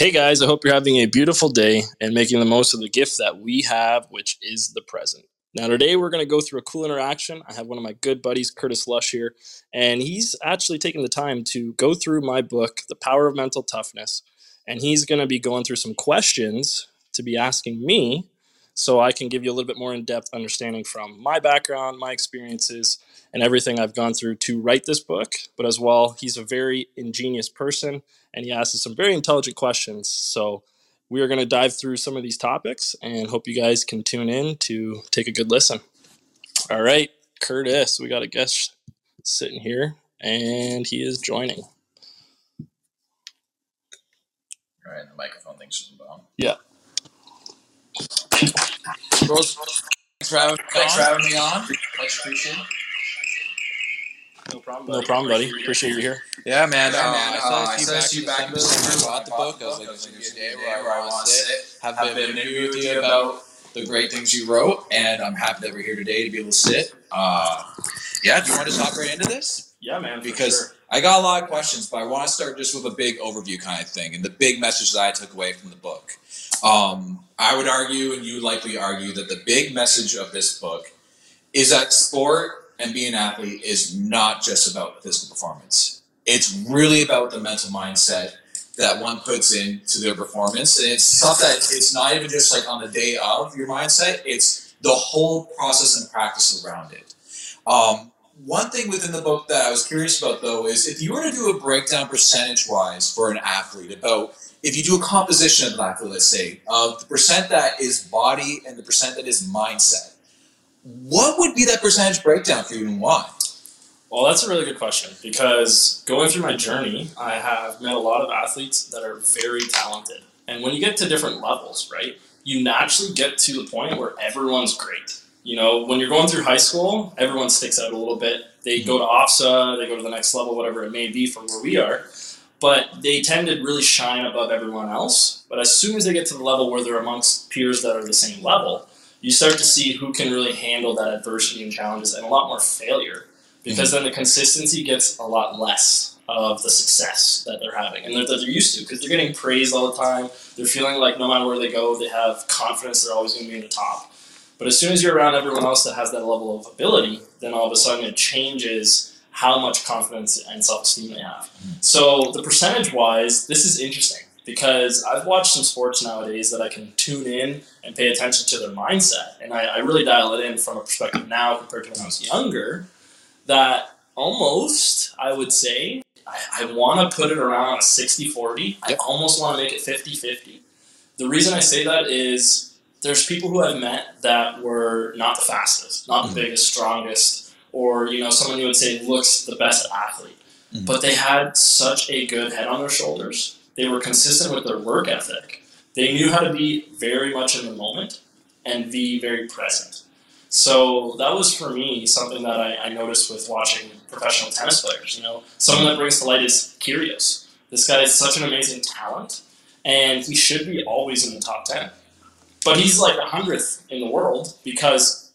Hey guys, I hope you're having a beautiful day and making the most of the gift that we have, which is the present. Now, today we're going to go through a cool interaction. I have one of my good buddies, Curtis Lush, here, and he's actually taking the time to go through my book, The Power of Mental Toughness. And he's going to be going through some questions to be asking me so I can give you a little bit more in depth understanding from my background, my experiences, and everything I've gone through to write this book. But as well, he's a very ingenious person and he asks some very intelligent questions. So we are going to dive through some of these topics and hope you guys can tune in to take a good listen. All right, Curtis, we got a guest sitting here and he is joining. All right, the microphone thing's just bomb. Yeah. Thanks for having, thanks for having me on. Much appreciated. No problem. No problem, buddy. Appreciate you here. Yeah, man. Yeah, uh, man. I Uh, said I to you back in December, bought the book. I was like, this this is is a a day where I want to sit, have have a bit of an interview with you about the great things you wrote, and I'm happy that we're here today to be able to sit. Uh, yeah, do you want to talk right into this? Yeah, man. for Because sure. I got a lot of questions, but I want to start just with a big overview kind of thing and the big message that I took away from the book. Um, I would argue, and you would likely argue, that the big message of this book is that sport and being an athlete is not just about physical performance. It's really about the mental mindset that one puts into their performance. And it's stuff that it's not even just like on the day of your mindset, it's the whole process and practice around it. Um, one thing within the book that I was curious about though is if you were to do a breakdown percentage wise for an athlete about if you do a composition of an athlete, let's say, of the percent that is body and the percent that is mindset, what would be that percentage breakdown for you and why? Well, that's a really good question because going through my journey, I have met a lot of athletes that are very talented. And when you get to different levels, right, you naturally get to the point where everyone's great. You know, when you're going through high school, everyone sticks out a little bit. They go to OFSAA, they go to the next level, whatever it may be from where we are. But they tend to really shine above everyone else. But as soon as they get to the level where they're amongst peers that are the same level, you start to see who can really handle that adversity and challenges and a lot more failure because mm-hmm. then the consistency gets a lot less of the success that they're having and that they're used to because they're getting praised all the time. They're feeling like no matter where they go, they have confidence they're always going to be in the top. But as soon as you're around everyone else that has that level of ability, then all of a sudden it changes how much confidence and self esteem they have. Mm-hmm. So, the percentage wise, this is interesting because I've watched some sports nowadays that I can tune in and pay attention to their mindset. And I, I really dial it in from a perspective now compared to when I was younger that almost, I would say, I, I want to put it around a 60 40. I almost want to make it 50 50. The reason I say that is there's people who I've met that were not the fastest, not the biggest, strongest, or you know, someone you would say looks the best athlete. Mhm. But they had such a good head on their shoulders. They were consistent with their work ethic. They knew how to be very much in the moment and be very present. So that was for me something that I, I noticed with watching professional tennis players. You know, someone that brings to light is Kyrgios. This guy is such an amazing talent, and he should be always in the top ten. But he's like a hundredth in the world because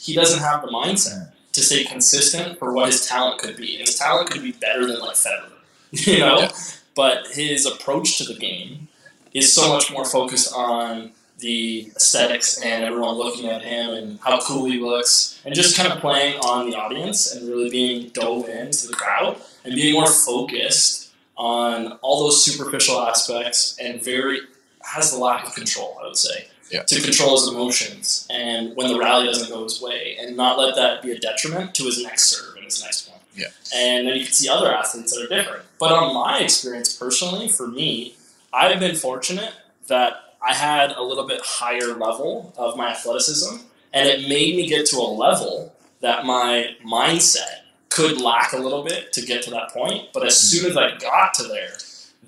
he doesn't have the mindset to stay consistent for what his talent could be. And his talent could be better than like Federer, you know. Yeah. But his approach to the game is so much more focused on the aesthetics and everyone looking at him and how cool he looks and just kind of playing on the audience and really being dove into the crowd and being more focused on all those superficial aspects and very has the lack of control i would say Yeah. to control his emotions and when the rally doesn't go his way and not let that be a detriment to his next serve and his next one Yeah. and then you can see other athletes that are different but on my experience personally for me i've been fortunate that I had a little bit higher level of my athleticism, and it made me get to a level that my mindset could lack a little bit to get to that point. But as mm-hmm. soon as I got to there,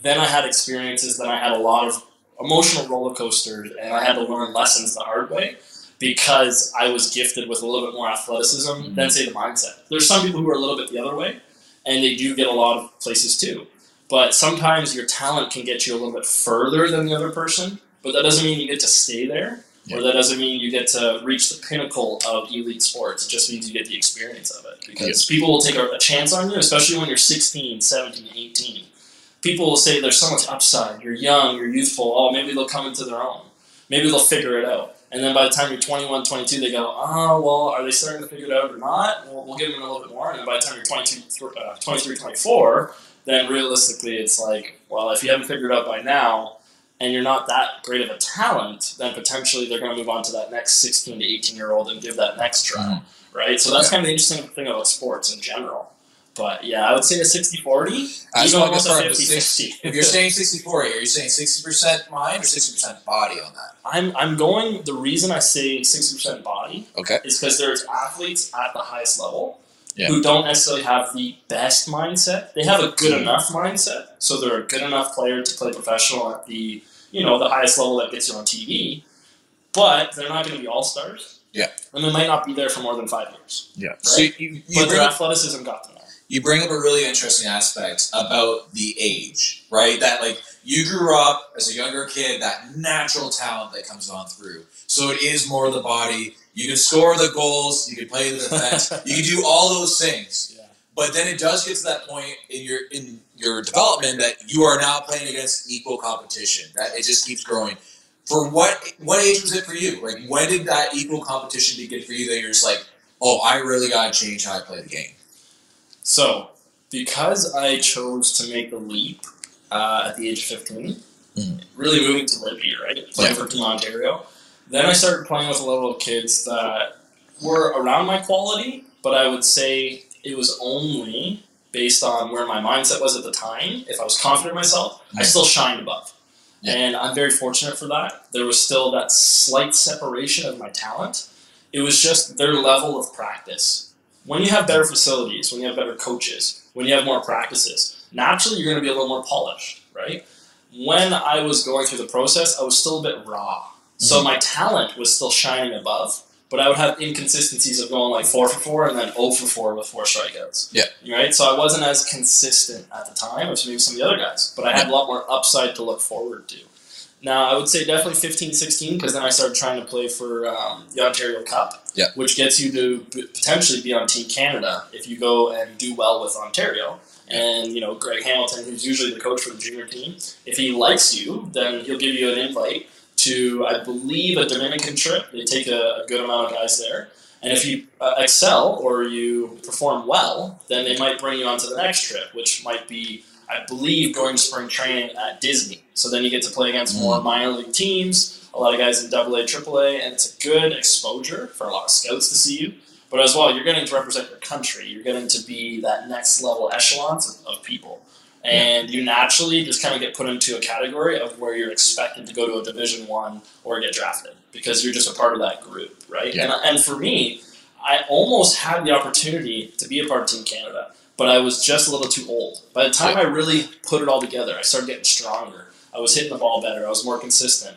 then I had experiences, then I had a lot of emotional roller coasters, and I had to learn lessons the hard way because I was gifted with a little bit more athleticism mm-hmm. than, say, the mindset. There's some people who are a little bit the other way, and they do get a lot of places too. But sometimes your talent can get you a little bit further than the other person, but that doesn't mean you get to stay there, or that doesn't mean you get to reach the pinnacle of elite sports. It just means you get the experience of it. Because people will take a, a chance on you, especially when you're 16, 17, 18. people will say there's so much upside. You're young, you're youthful. Oh, maybe they'll come into their own. Maybe they'll figure it out. And then by the time you're 21, 22, they go, oh, well, are they starting to figure it out or not? Well, we'll give them a little bit more. And then by the time you're 22, uh, 23, 24, then realistically it's like, well, if you haven't figured it out by now and you're not that great of a talent, then potentially they're going to move on to that next 16 to 18 year old and give that next try. Mhm. Right? So that's Yeah. kind of the interesting thing about sports in general. But yeah, I would say a 60 40, uh, I even just want to almost a confirm the 50 60. if you're saying 64 are you're saying 60% mind or 60% body on that? I'm, I'm going, the reason I say 60% body Okay. is because there's athletes at the highest level Yeah. who don't necessarily have the best mindset. They have a good enough mindset, so they're a good enough player to play professional at the you know the highest level that gets you on TV, but they're not going to be all stars. Yeah. and they might not be there for more than five years. Yeah. So you, you, you But their athleticism got them. You bring up a really interesting aspect about the age, right? That like you grew up as a younger kid, that natural talent that comes on through. So it is more the body. You can score the goals, you can play the defense, you can do all those things. Yeah. But then it does get to that point in your in your development that you are now playing against equal competition. That it just keeps growing. For what what age was it for you? Like when did that equal competition begin for you that you're just like, oh, I really gotta change how I play the game? So, because I chose to make the leap uh, at the age of 15, Mhm. really moving to live here, right? Playing for Team Ontario. Then I started playing with a level of kids that were around my quality, but I would say it was only based on where my mindset was at the time. If I was confident in myself, I Mhm. still shined above. Yeah. And I'm very fortunate for that. There was still that slight separation of my talent. It was just their level of practice when you have better facilities, when you have better coaches, when you have more practices, naturally you're going to be a little more polished, right? When I was going through the process, I was still a bit raw. So Mhm. my talent was still shining above, but I would have inconsistencies of going like four for four and then 0 for four with four strikeouts. Yeah. Right? So I wasn't as consistent at the time as maybe some of the other guys, but I had a lot more upside to look forward to. Now, I would say definitely 15, 16, because then I started trying to play for um, the Ontario Cup, Yeah. which gets you to potentially be on Team Canada if you go and do well with Ontario. And, you know, Greg Hamilton, who's usually the coach for the junior team, if he likes you, then he'll give you an invite to, I believe, a Dominican trip. They take a, a good amount of guys there. And if you uh, excel or you perform well, then they might bring you on to the next trip, which might be, I believe, going to spring training at Disney. So then you get to play against mm. more minor league teams, a lot of guys in AA, AAA, and it's a good exposure for a lot of scouts to see you. But as well, you're getting to represent your country. You're getting to be that next level echelons of, of people. And you naturally just kind of get put into a category of where you're expected to go to a Division One or get drafted because you're just a part of that group, right? Yeah. And, and for me, I almost had the opportunity to be a part of Team Canada, but I was just a little too old. By the time I really put it all together, I started getting stronger. I was hitting the ball better. I was more consistent.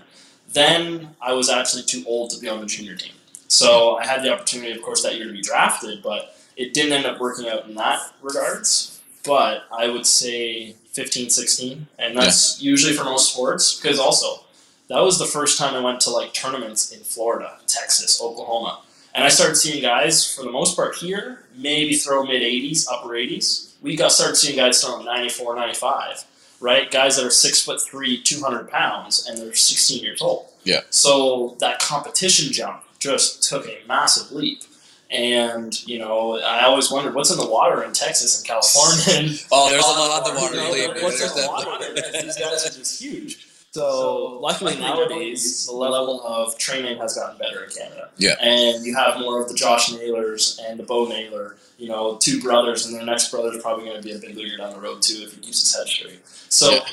Then I was actually too old to be on the junior team. So I had the opportunity, of course, that year to be drafted, but it didn't end up working out in that regards. But I would say 15, 16, and that's usually for most sports because also that was the first time I went to like tournaments in Florida, Texas, Oklahoma. And I started seeing guys, for the most part here, maybe throw mid 80s, upper 80s. We got started seeing guys throwing 94, 95, right? Guys that are six foot three, 200 pounds, and they're 16 years old. Yeah. So that competition jump just took a massive leap. And, you know, I always wondered what's in the water in Texas and California. And, Oh, there's a lot of you water. know, believe me. what's in the water? These guys are just huge. So luckily nowadays the level of training has gotten better in Canada. Yeah. And you have more of the Josh Naylors and the Bo Naylor, you know, two brothers, and their next brother is probably going to be a big leaguer down the road too if he keeps his head straight. So Yeah.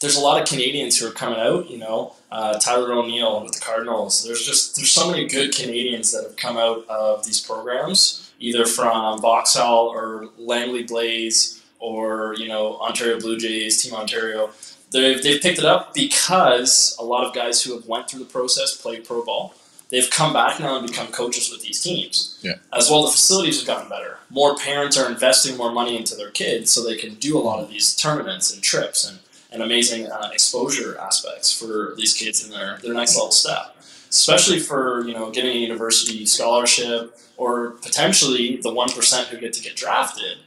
there's a lot of Canadians who are coming out. You know, uh, Tyler O'Neill with the Cardinals. There's just there's so many good Canadians that have come out of these programs, either from Vauxhall or Langley Blaze or you know Ontario Blue Jays, Team Ontario. They've, they've picked it up because a lot of guys who have went through the process, played pro ball, they've come back now and become coaches with these teams. Yeah. As well, the facilities have gotten better. More parents are investing more money into their kids so they can do a lot of these tournaments and trips and, and amazing uh, exposure aspects for these kids in their, their next level step. Especially for you know getting a university scholarship or potentially the one percent who get to get drafted.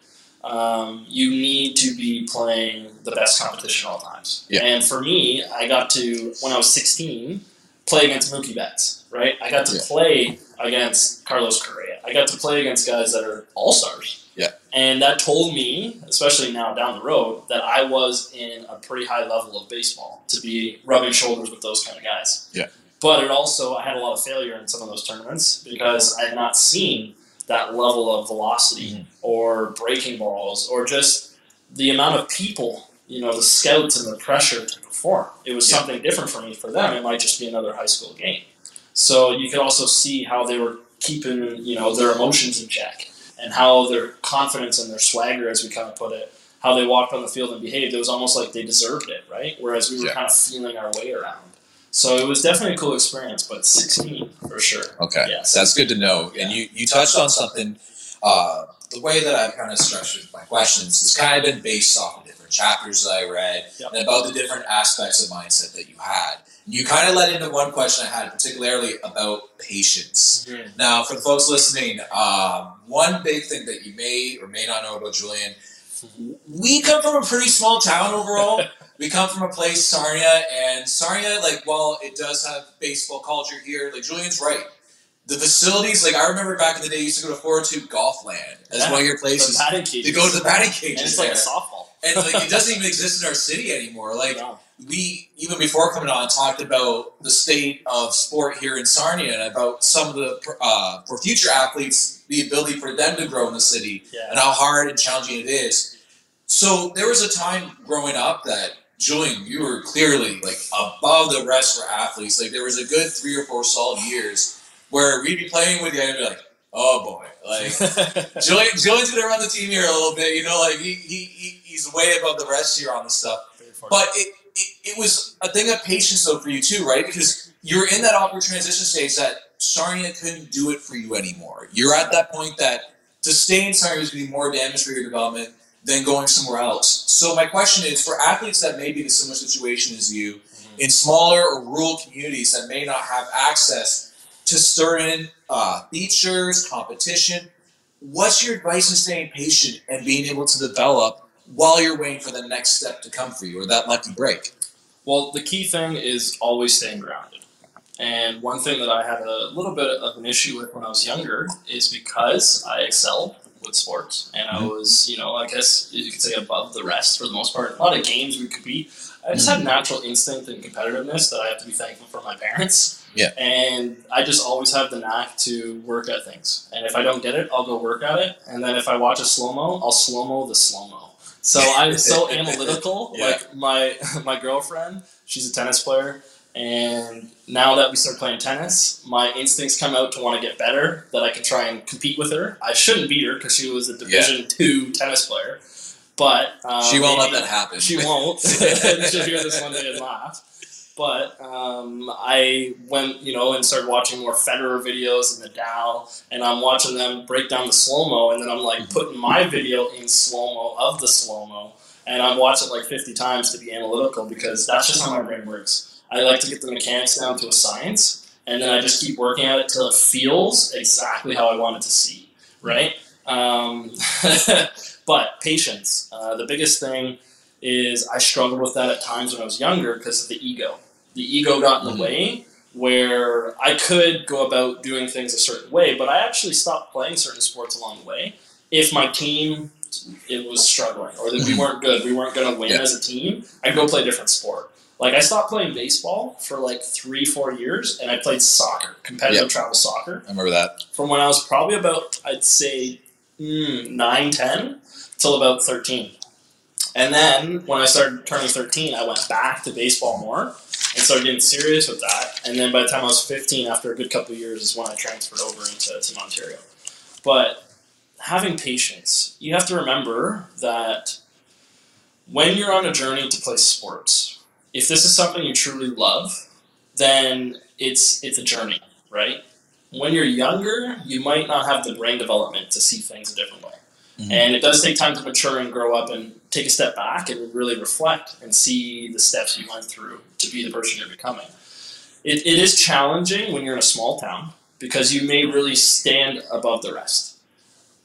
Um, you need to be playing the best competition all times. Yeah. And for me, I got to when I was 16 play against Mookie Betts. Right, I got to Yeah. play against Carlos Correa. I got to play against guys that are all stars. Yeah. And that told me, especially now down the road, that I was in a pretty high level of baseball to be rubbing shoulders with those kind of guys. Yeah. But it also, I had a lot of failure in some of those tournaments because I had not seen that level of velocity Mhm. or breaking balls or just the amount of people, you know, the scouts and the pressure to perform. It was Yeah. something different for me. For them, it might just be another high school game. So you could also see how they were keeping, you know, their emotions in check and how their confidence and their swagger, as we kind of put it, how they walked on the field and behaved. It was almost like they deserved it, right? Whereas we were Yeah. kind of feeling our way around. So it was definitely a cool experience, but 16 for sure. Okay, Yes. that's good to know. And you, you touched on something. Uh, the way that I've kind of structured my questions has kind of been based off of different chapters that I read Yep. and about the different aspects of mindset that you had. You kind of led into one question I had, particularly about patience. Now, for the folks listening, um, one big thing that you may or may not know about Julian, we come from a pretty small town overall. we come from a place, Sarnia, and Sarnia, like, while it does have baseball culture here, like Julian's right. The facilities, like I remember back in the day, you used to go to 402 Golf Land as Yeah. one of your The places batting to go to the batting and it's like there. a softball. and like it doesn't even exist in our city anymore. Like we even before coming on talked about the state of sport here in Sarnia and about some of the uh, for future athletes the ability for them to grow in the city Yeah. and how hard and challenging it is. So there was a time growing up that Julian, you were clearly like above the rest for athletes. Like there was a good three or four solid years where we'd be playing with you and be like, oh boy, like Julian, Julian's gonna run the team here a little bit. You know, like he, he, he he's way above the rest here on the stuff. But it, it, it was a thing of patience though for you too, right? Because you're in that awkward transition stage that Sarnia couldn't do it for you anymore. You're at that point that to stay in Sarnia is going to be more damage for your development than going somewhere else. So my question is for athletes that may be in a similar situation as you, in smaller or rural communities that may not have access to certain uh, features, competition, what's your advice in staying patient and being able to develop while you're waiting for the next step to come for you or that lucky break? Well, the key thing is always staying grounded. And one thing that I had a little bit of an issue with when I was younger is because I excelled with sports and I was, you know, I guess you could say above the rest for the most part. A lot of games we could compete. I just had mm. natural instinct and competitiveness that I have to be thankful for my parents. Yeah. And I just always have the knack to work at things. And if I don't get it, I'll go work at it. And then if I watch a slow mo, I'll slow mo the slow mo. So I'm so analytical. Yeah. Like my my girlfriend, she's a tennis player, and now that we start playing tennis, my instincts come out to want to get better. That I can try and compete with her. I shouldn't beat her because she was a Division two tennis player, but um, she won't let that happen. she won't. She'll hear this one day and laugh. But um, I went, you know, and started watching more Federer videos and Nadal, and I'm watching them break down the slow mo, and then I'm like putting my video in slow mo of the slow mo, and I'm watching like 50 times to be analytical because that's just how my brain works. I like to get the mechanics down to a science, and then I just keep working at it till it feels exactly how I want it to see, right? Um, but patience. Uh, the biggest thing is I struggled with that at times when I was younger because of the ego. The ego got in the Mhm. way where I could go about doing things a certain way, but I actually stopped playing certain sports along the way if my team it was struggling or that we Mhm. weren't good, we weren't going to win Yeah. as a team. I'd go play a different sport. Like I stopped playing baseball for like three, four years, and I played soccer, competitive travel soccer I remember that. from when I was probably about, I'd say, mm, 9, 10, till about 13. And then when I started turning 13, I went back to baseball more and started getting serious with that. And then by the time I was 15, after a good couple of years, is when I transferred over into Team Ontario. But having patience, you have to remember that when you're on a journey to play sports, if this is something you truly love, then it's it's a journey, right? When you're younger, you might not have the brain development to see things a different way. Mhm. And it does take time to mature and grow up and take a step back and really reflect and see the steps you went through to be the person you're becoming. It, it is challenging when you're in a small town because you may really stand above the rest.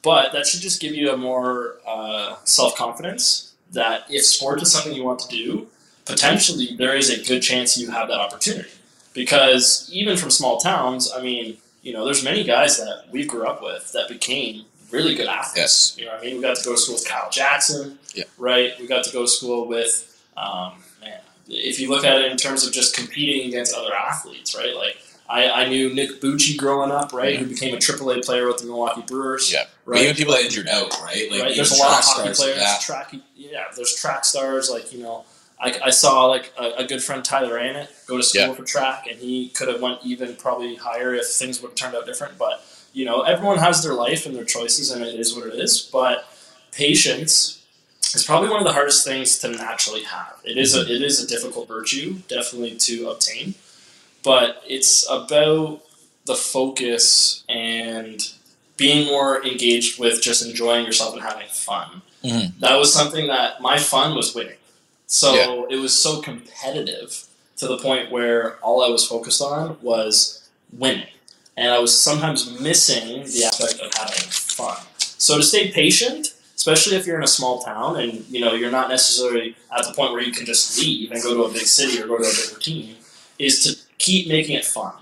but that should just give you a more uh, self confidence that if sport is something you want to do, potentially there is a good chance you have that opportunity. Because even from small towns, I mean, you know, there's many guys that we grew up with that became really good athletes. Yes. You know I mean? We got to go to school with Kyle Jackson. Yeah. Right? We got to go to school with, um, man, if you look at it in terms of just competing against other athletes, right? Like, I, I knew Nick Bucci growing up, right? Who became a AAA player with the Milwaukee Brewers. Yeah. Right. Even people that injured out, right? Like right. There's a lot of hockey players. Track, yeah. There's track stars like you know. I, I saw like a, a good friend Tyler Annett go to school Yeah. for track, and he could have went even probably higher if things would have turned out different. But you know, everyone has their life and their choices, and it is what it is. But patience is probably one of the hardest things to naturally have. It is a it is a difficult virtue, definitely to obtain, but it's about the focus and being more engaged with just enjoying yourself and having fun. Mhm. That was something that my fun was winning. So Yeah. it was so competitive to the point where all I was focused on was winning. And I was sometimes missing the aspect of having fun. So to stay patient, especially if you're in a small town and you know you're not necessarily at the point where you can just leave and go to a big city or go to a bigger team, is to keep making it fun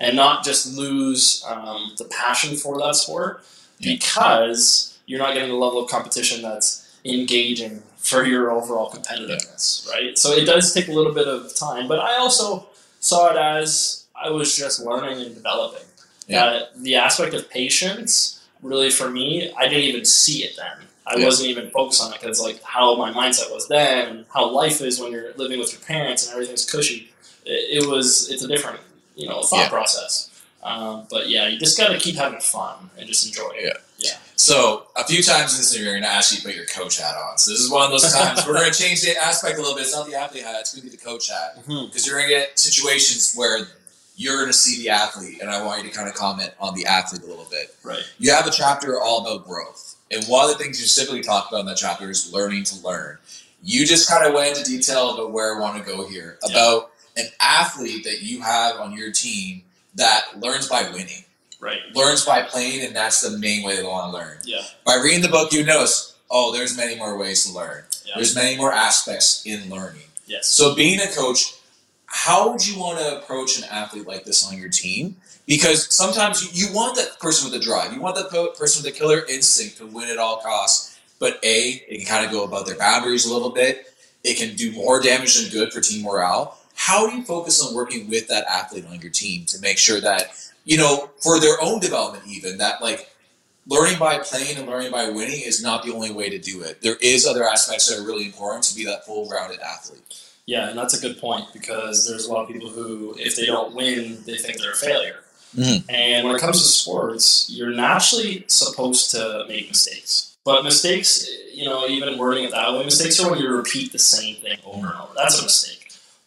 and not just lose um, the passion for that sport because you're not getting the level of competition that's engaging for your overall competitiveness, right? So it does take a little bit of time, but I also saw it as I was just learning and developing. Yeah. Uh, the aspect of patience, really for me, I didn't even see it then. I Yeah. wasn't even focused on it because like how my mindset was then, how life is when you're living with your parents and everything's cushy. It, it was it's a different you know thought Yeah. process. Um, but yeah, you just got to keep having fun and just enjoy it. So a few times in this interview, you're gonna actually put your coach hat on. So this is one of those times we're gonna change the aspect a little bit. It's not the athlete hat; it's gonna be the coach hat mm-hmm. because you're gonna get situations where you're gonna see the athlete, and I want you to kind of comment on the athlete a little bit. Right. You have a chapter all about growth, and one of the things you specifically talked about in that chapter is learning to learn. You just kind of went into detail about where I want to go here Yeah. about an athlete that you have on your team that learns by winning, Right. learns by playing, and that's the main way they want to learn Yeah. by reading the book, you notice, oh, there's many more ways to learn. Yeah. There's many more aspects in learning. Yes. So, being a coach, how would you want to approach an athlete like this on your team? Because sometimes you, you want that person with the drive, you want that po- person with the killer instinct to win at all costs. But A, it can kind of go above their boundaries a little bit. It can do more damage than good for team morale. How do you focus on working with that athlete on your team to make sure that, you know, for their own development, even that like learning by playing and learning by winning is not the only way to do it. There is other aspects that are really important to be that full-rounded athlete. Yeah, and that's a good point because there's a lot of people who, if they don't win, they think they're a failure. Mhm. And when it comes to sports, you're naturally supposed to make mistakes. But mistakes, you know, even wording it that way, mistakes are when you repeat the same thing over and over. That's a mistake.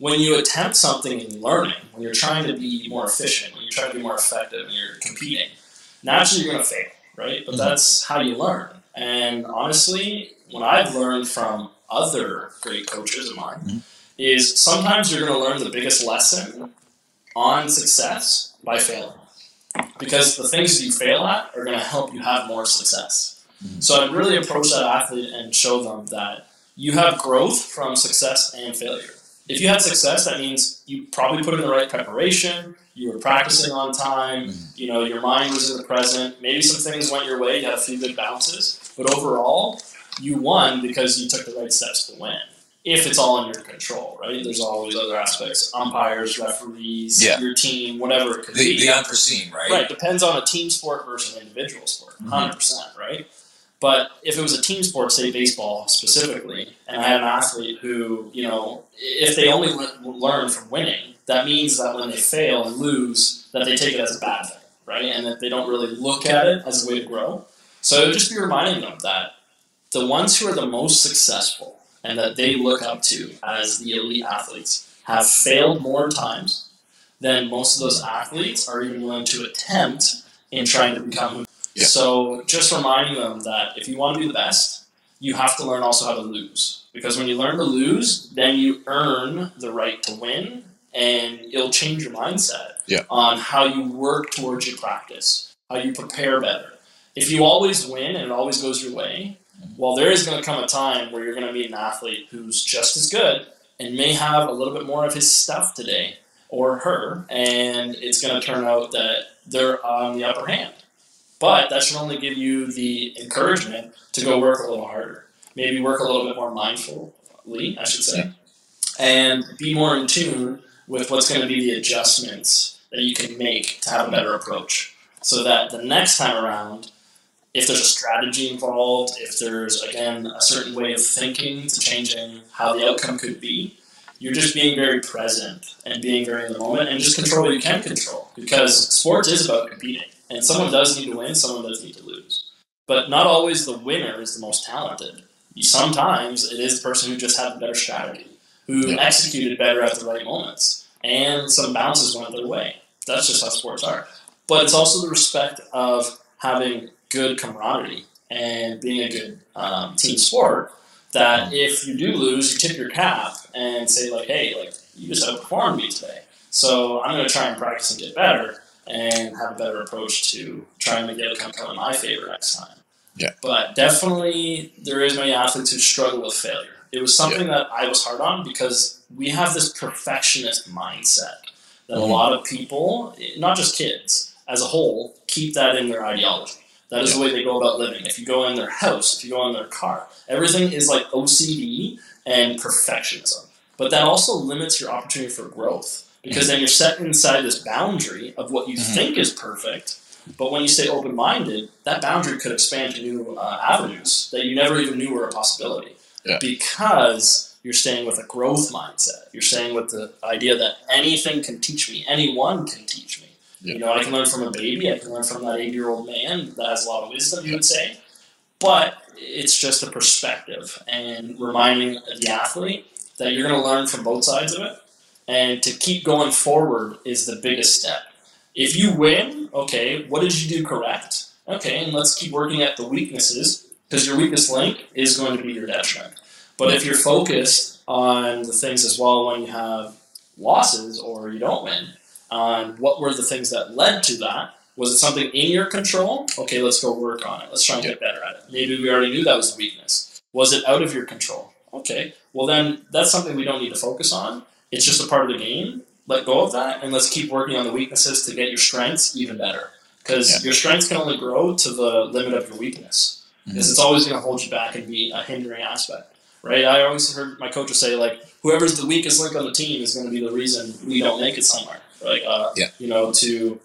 When you attempt something in learning, when you're trying to be more efficient, when you're trying to be more effective, and you're competing, naturally you're going to fail, right? But Mhm. that's how you learn. And honestly, what I've learned from other great coaches of mine Mhm. is sometimes you're going to learn the biggest lesson on success by failing. Because the things you fail at are going to help you have more success. Mhm. So I'd really approach that athlete and show them that you have growth from success and failure. If you had success, that means you probably put in the right preparation, you were practicing on time, Mhm. you know, your mind was in the present, maybe some things went your way, you had a few good bounces, but overall, you won because you took the right steps to win. If it's all in your control, right? There's always other aspects umpires, referees, Yeah. your team, whatever it could The, be. the unforeseen, right? Right, depends on a team sport versus an individual sport, Mhm. 100 percent, right? But if it was a team sport, say baseball specifically, and I had an athlete who, you know, if they only le- learn from winning, that means that when they fail and lose, that they take it as a bad thing, right? And that they don't really look at it as a way to grow. So it would just be reminding them that the ones who are the most successful and that they look up to as the elite athletes have failed more times than most of those athletes are even willing to attempt in trying to become. Yeah. So just reminding them um, that if you want to be the best, you have to learn also how to lose. Because when you learn to lose, then you earn the right to win and it'll change your mindset Yeah. on how you work towards your practice, how you prepare better. if you always win and it always goes your way, well, there is going to come a time where you're going to meet an athlete who's just as good and may have a little bit more of his stuff today or her, and it's going to turn out that they're on the upper hand. But that should only give you the encouragement to go work a little harder. Maybe work a little bit more mindfully, I should say, and be more in tune with what's going to be the adjustments that you can make to have a better approach. So that the next time around, if there's a strategy involved, if there's again a certain way of thinking to changing how the outcome could be, you're just being very present and being very in the moment and just control what you can control. Because sports is about competing. And someone does need to win, someone does need to lose. But not always the winner is the most talented. Sometimes it is the person who just had the better strategy, who Yeah. executed better at the right moments, and some bounces went their way. That's just how sports are. But it's also the respect of having good camaraderie and being a good um, team sport. That if you do lose, you tip your cap and say like, "Hey, like you just outperformed me today, so I'm going to try and practice and get better and have a better approach to trying to get outcome come in my favor next time." Yeah. But definitely, there is many athletes who struggle with failure. It was something that I was hard on because we have this perfectionist mindset that a Mhm. lot of people, not just kids, as a whole, keep that in their ideology. That is the way they go about living. If you go in their house, if you go in their car, everything is like OCD and perfectionism. But that also limits your opportunity for growth because then you're set inside this boundary of what you Mhm. think is perfect. But when you stay open minded, that boundary could expand to new uh, avenues that you never even knew were a possibility. Yeah. Because you're staying with a growth mindset. You're staying with the idea that anything can teach me, anyone can teach me. Yeah. You know, I can learn from a baby, I can learn from that eight year old man that has a lot of wisdom, you would say. But it's just a perspective and reminding the athlete that you're going to learn from both sides of it. And to keep going forward is the biggest step. If you win, okay, what did you do correct? Okay, and let's keep working at the weaknesses because your weakest link is going to be your detriment. But if you're focused on the things as well when you have losses or you don't win, on what were the things that led to that, was it something in your control? Okay, let's go work on it. Let's try and get better at it. Maybe we already knew that was a weakness. Was it out of your control? Okay, well then that's something we don't need to focus on. It's just a part of the game. Let go of that and let's keep working on the weaknesses to get your strengths even better. Because Yeah. your strengths can only grow to the limit of your weakness. Because it's always going to hold you back and be a hindering aspect, right? I always heard my coaches say like, whoever's the weakest link on the team is going to be the reason we don't make it somewhere, like uh, Yeah. you know, to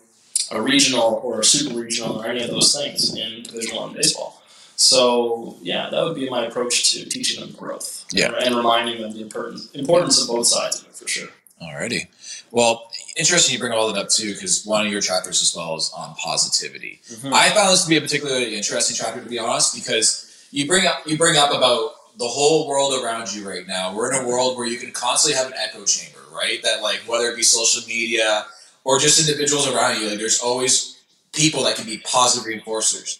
a regional or a super regional or any of those things in Division One baseball. So yeah, that would be my approach to teaching them growth. Yeah. and reminding them the importance importance of both sides of it for sure. Alrighty. Well, interesting you bring all that up too, because one of your chapters as well is on positivity. Mhm. I found this to be a particularly interesting chapter, to be honest, because you bring up you bring up about the whole world around you right now. We're in a world where you can constantly have an echo chamber, right? That like whether it be social media or just individuals around you, like there's always people that can be positive reinforcers.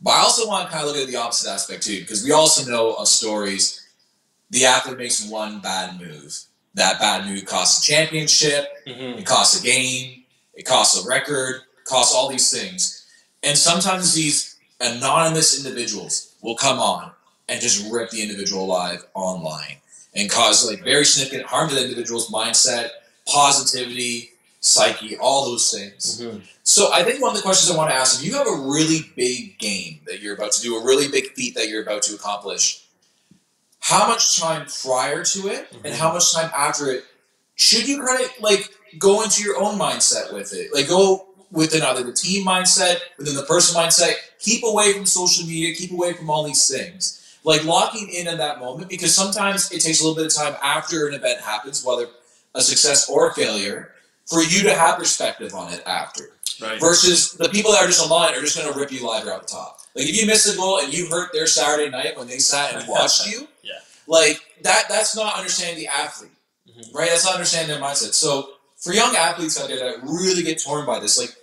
But I also want to kind of look at the opposite aspect too, because we also know of stories. The athlete makes one bad move. That bad move costs a championship. Mm-hmm. It costs a game. It costs a record. It costs all these things. And sometimes these anonymous individuals will come on and just rip the individual alive online and cause like very significant harm to the individual's mindset, positivity, psyche, all those things. Mm-hmm. So I think one of the questions I want to ask, if you have a really big game that you're about to do, a really big feat that you're about to accomplish, how much time prior to it and how much time after it should you kind of like go into your own mindset with it? Like go within either the team mindset, within the person mindset, keep away from social media, keep away from all these things. Like locking in at that moment because sometimes it takes a little bit of time after an event happens, whether a success or a failure, for you to have perspective on it after Right. versus the people that are just online are just going to rip you live out the top. Like if you miss a goal and you hurt their Saturday night when they sat and watched you, Yeah. like that that's not understanding the athlete, Mhm. right? That's not understanding their mindset. So for young athletes out there that really get torn by this, like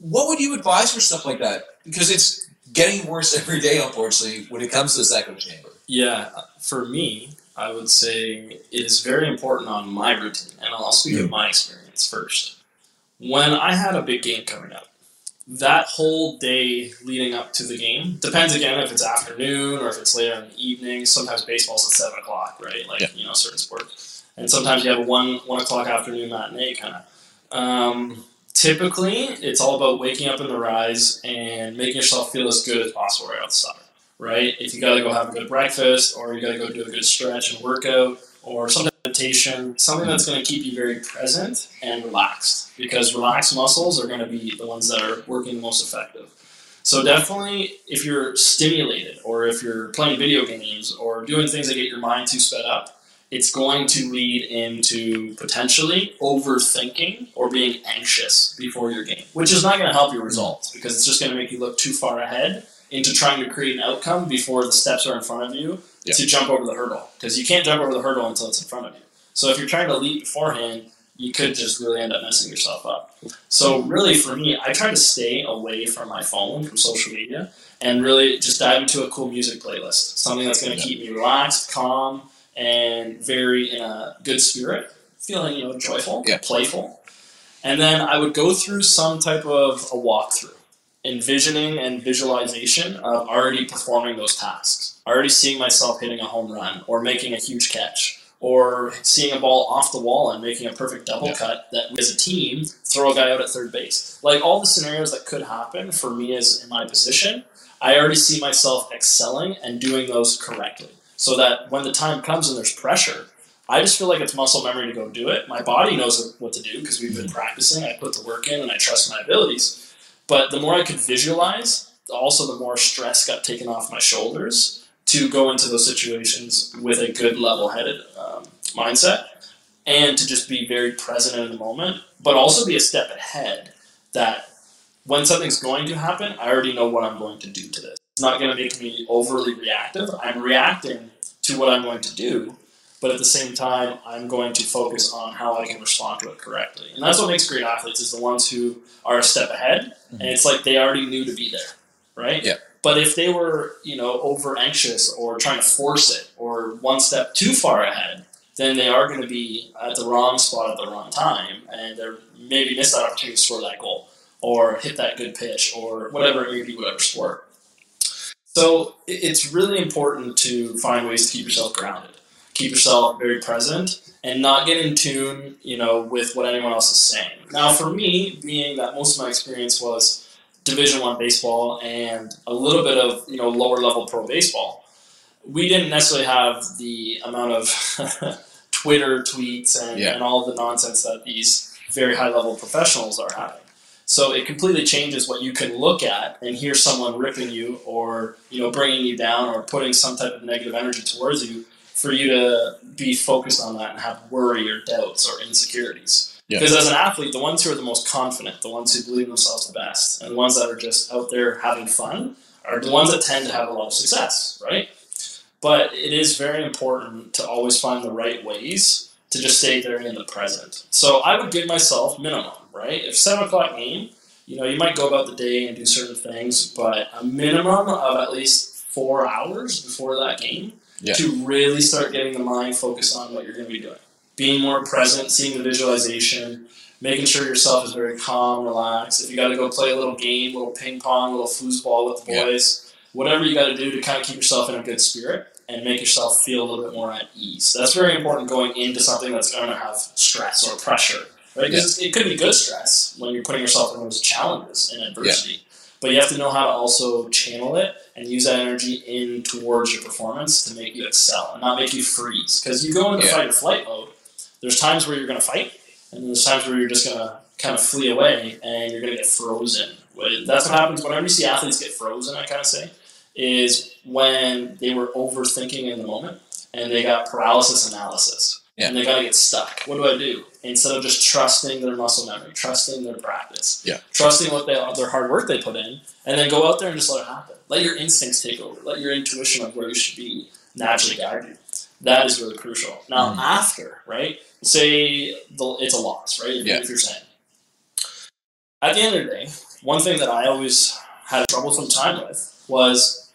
what would you advise for stuff like that? Because it's getting worse every day, unfortunately, when it comes to this echo chamber. Yeah, for me, I would say it is very important on my routine, and I'll speak of my experience first. When I had a big game coming up, that whole day leading up to the game depends again if it's afternoon or if it's later in the evening. Sometimes baseball's at seven o'clock, right? Like Yeah. you know, certain sports, and sometimes you have a one one o'clock afternoon matinee kind of. Um, typically, it's all about waking up in the rise and making yourself feel as good as possible right out the start. Right? If you got to go have a good breakfast, or you got to go do a good stretch and workout, or some meditation, something that's going to keep you very present and relaxed because relaxed muscles are going to be the ones that are working the most effective. So definitely, if you're stimulated or if you're playing video games or doing things that get your mind too sped up, it's going to lead into potentially overthinking or being anxious before your game, which is not going to help your results because it's just going to make you look too far ahead into trying to create an outcome before the steps are in front of you Yeah. to jump over the hurdle because you can't jump over the hurdle until it's in front of you. So if you're trying to leap beforehand, you could just really end up messing yourself up. So really, for me, I try to stay away from my phone, from social media, and really just dive into a cool music playlist, something that's going to keep me relaxed, calm, and very in a good spirit, feeling you know joyful, Yeah. playful. And then I would go through some type of a walkthrough, envisioning and visualization of already performing those tasks, already seeing myself hitting a home run or making a huge catch, or seeing a ball off the wall and making a perfect double Yeah. cut that we as a team throw a guy out at third base. Like all the scenarios that could happen for me as in my position, I already see myself excelling and doing those correctly. So that when the time comes and there's pressure, I just feel like it's muscle memory to go do it. My body knows what to do because we've been mm-hmm. practicing. I put the work in and I trust my abilities. But the more I could visualize, also the more stress got taken off my shoulders to go into those situations with a good level-headed um, mindset and to just be very present in the moment, but also be a step ahead that when something's going to happen, I already know what I'm going to do to this. It's not going to make me overly reactive. I'm reacting to what I'm going to do, but at the same time, I'm going to focus on how I can respond to it correctly. And that's what makes great athletes is the ones who are a step ahead, and mm-hmm. it's like they already knew to be there, right? Yeah. But if they were, you know, over anxious or trying to force it or one step too far ahead, then they are going to be at the wrong spot at the wrong time, and they're maybe miss that opportunity to score that goal or hit that good pitch or whatever it may be, whatever sport. So it's really important to find ways to keep yourself grounded, keep yourself very present, and not get in tune, you know, with what anyone else is saying. Now, for me, being that most of my experience was Division One baseball and a little bit of you know lower level pro baseball, we didn't necessarily have the amount of Twitter tweets and, Yeah. and all the nonsense that these very high level professionals are having. So it completely changes what you can look at and hear someone ripping you or you know bringing you down or putting some type of negative energy towards you for you to be focused on that and have worry or doubts or insecurities. Yeah. Because as an athlete, the ones who are the most confident, the ones who believe themselves the best, and the ones that are just out there having fun are the ones that tend to have a lot of success, right? But it is very important to always find the right ways to just stay there in the present. So I would give myself minimum, right? If seven o'clock game, you know, you might go about the day and do certain things, but a minimum of at least four hours before that game Yeah. to really start getting the mind focused on what you're going to be doing. Being more present, seeing the visualization, making sure yourself is very calm, relaxed. If you got to go play a little game, little ping pong, little foosball with the Yeah. boys, whatever you got to do to kind of keep yourself in a good spirit and make yourself feel a little bit more at ease. That's very important going into something that's going to have stress or pressure, right? Because it could be good stress when you're putting yourself in those challenges and adversity. But you have to know how to also channel it and use that energy in towards your performance to make you excel and not make you freeze. Because you go into Yeah. fight or flight mode, there's times where you're going to fight, and there's times where you're just going to kind of flee away and you're going to get frozen. That's what happens whenever you see athletes get frozen, I kind of say, is when they were overthinking in the moment and they got paralysis analysis. Yeah. And they got to get stuck. What do I do? Instead of just trusting their muscle memory, trusting their practice, Yeah. trusting what they their hard work they put in, and then go out there and just let it happen. Let your instincts take over. Let your intuition of where you should be naturally guide you. That is really crucial. Now, Mhm. after, right? Say the, it's a loss, right? If, Yeah. if you're saying. At the end of the day, one thing that I always had a troublesome time with was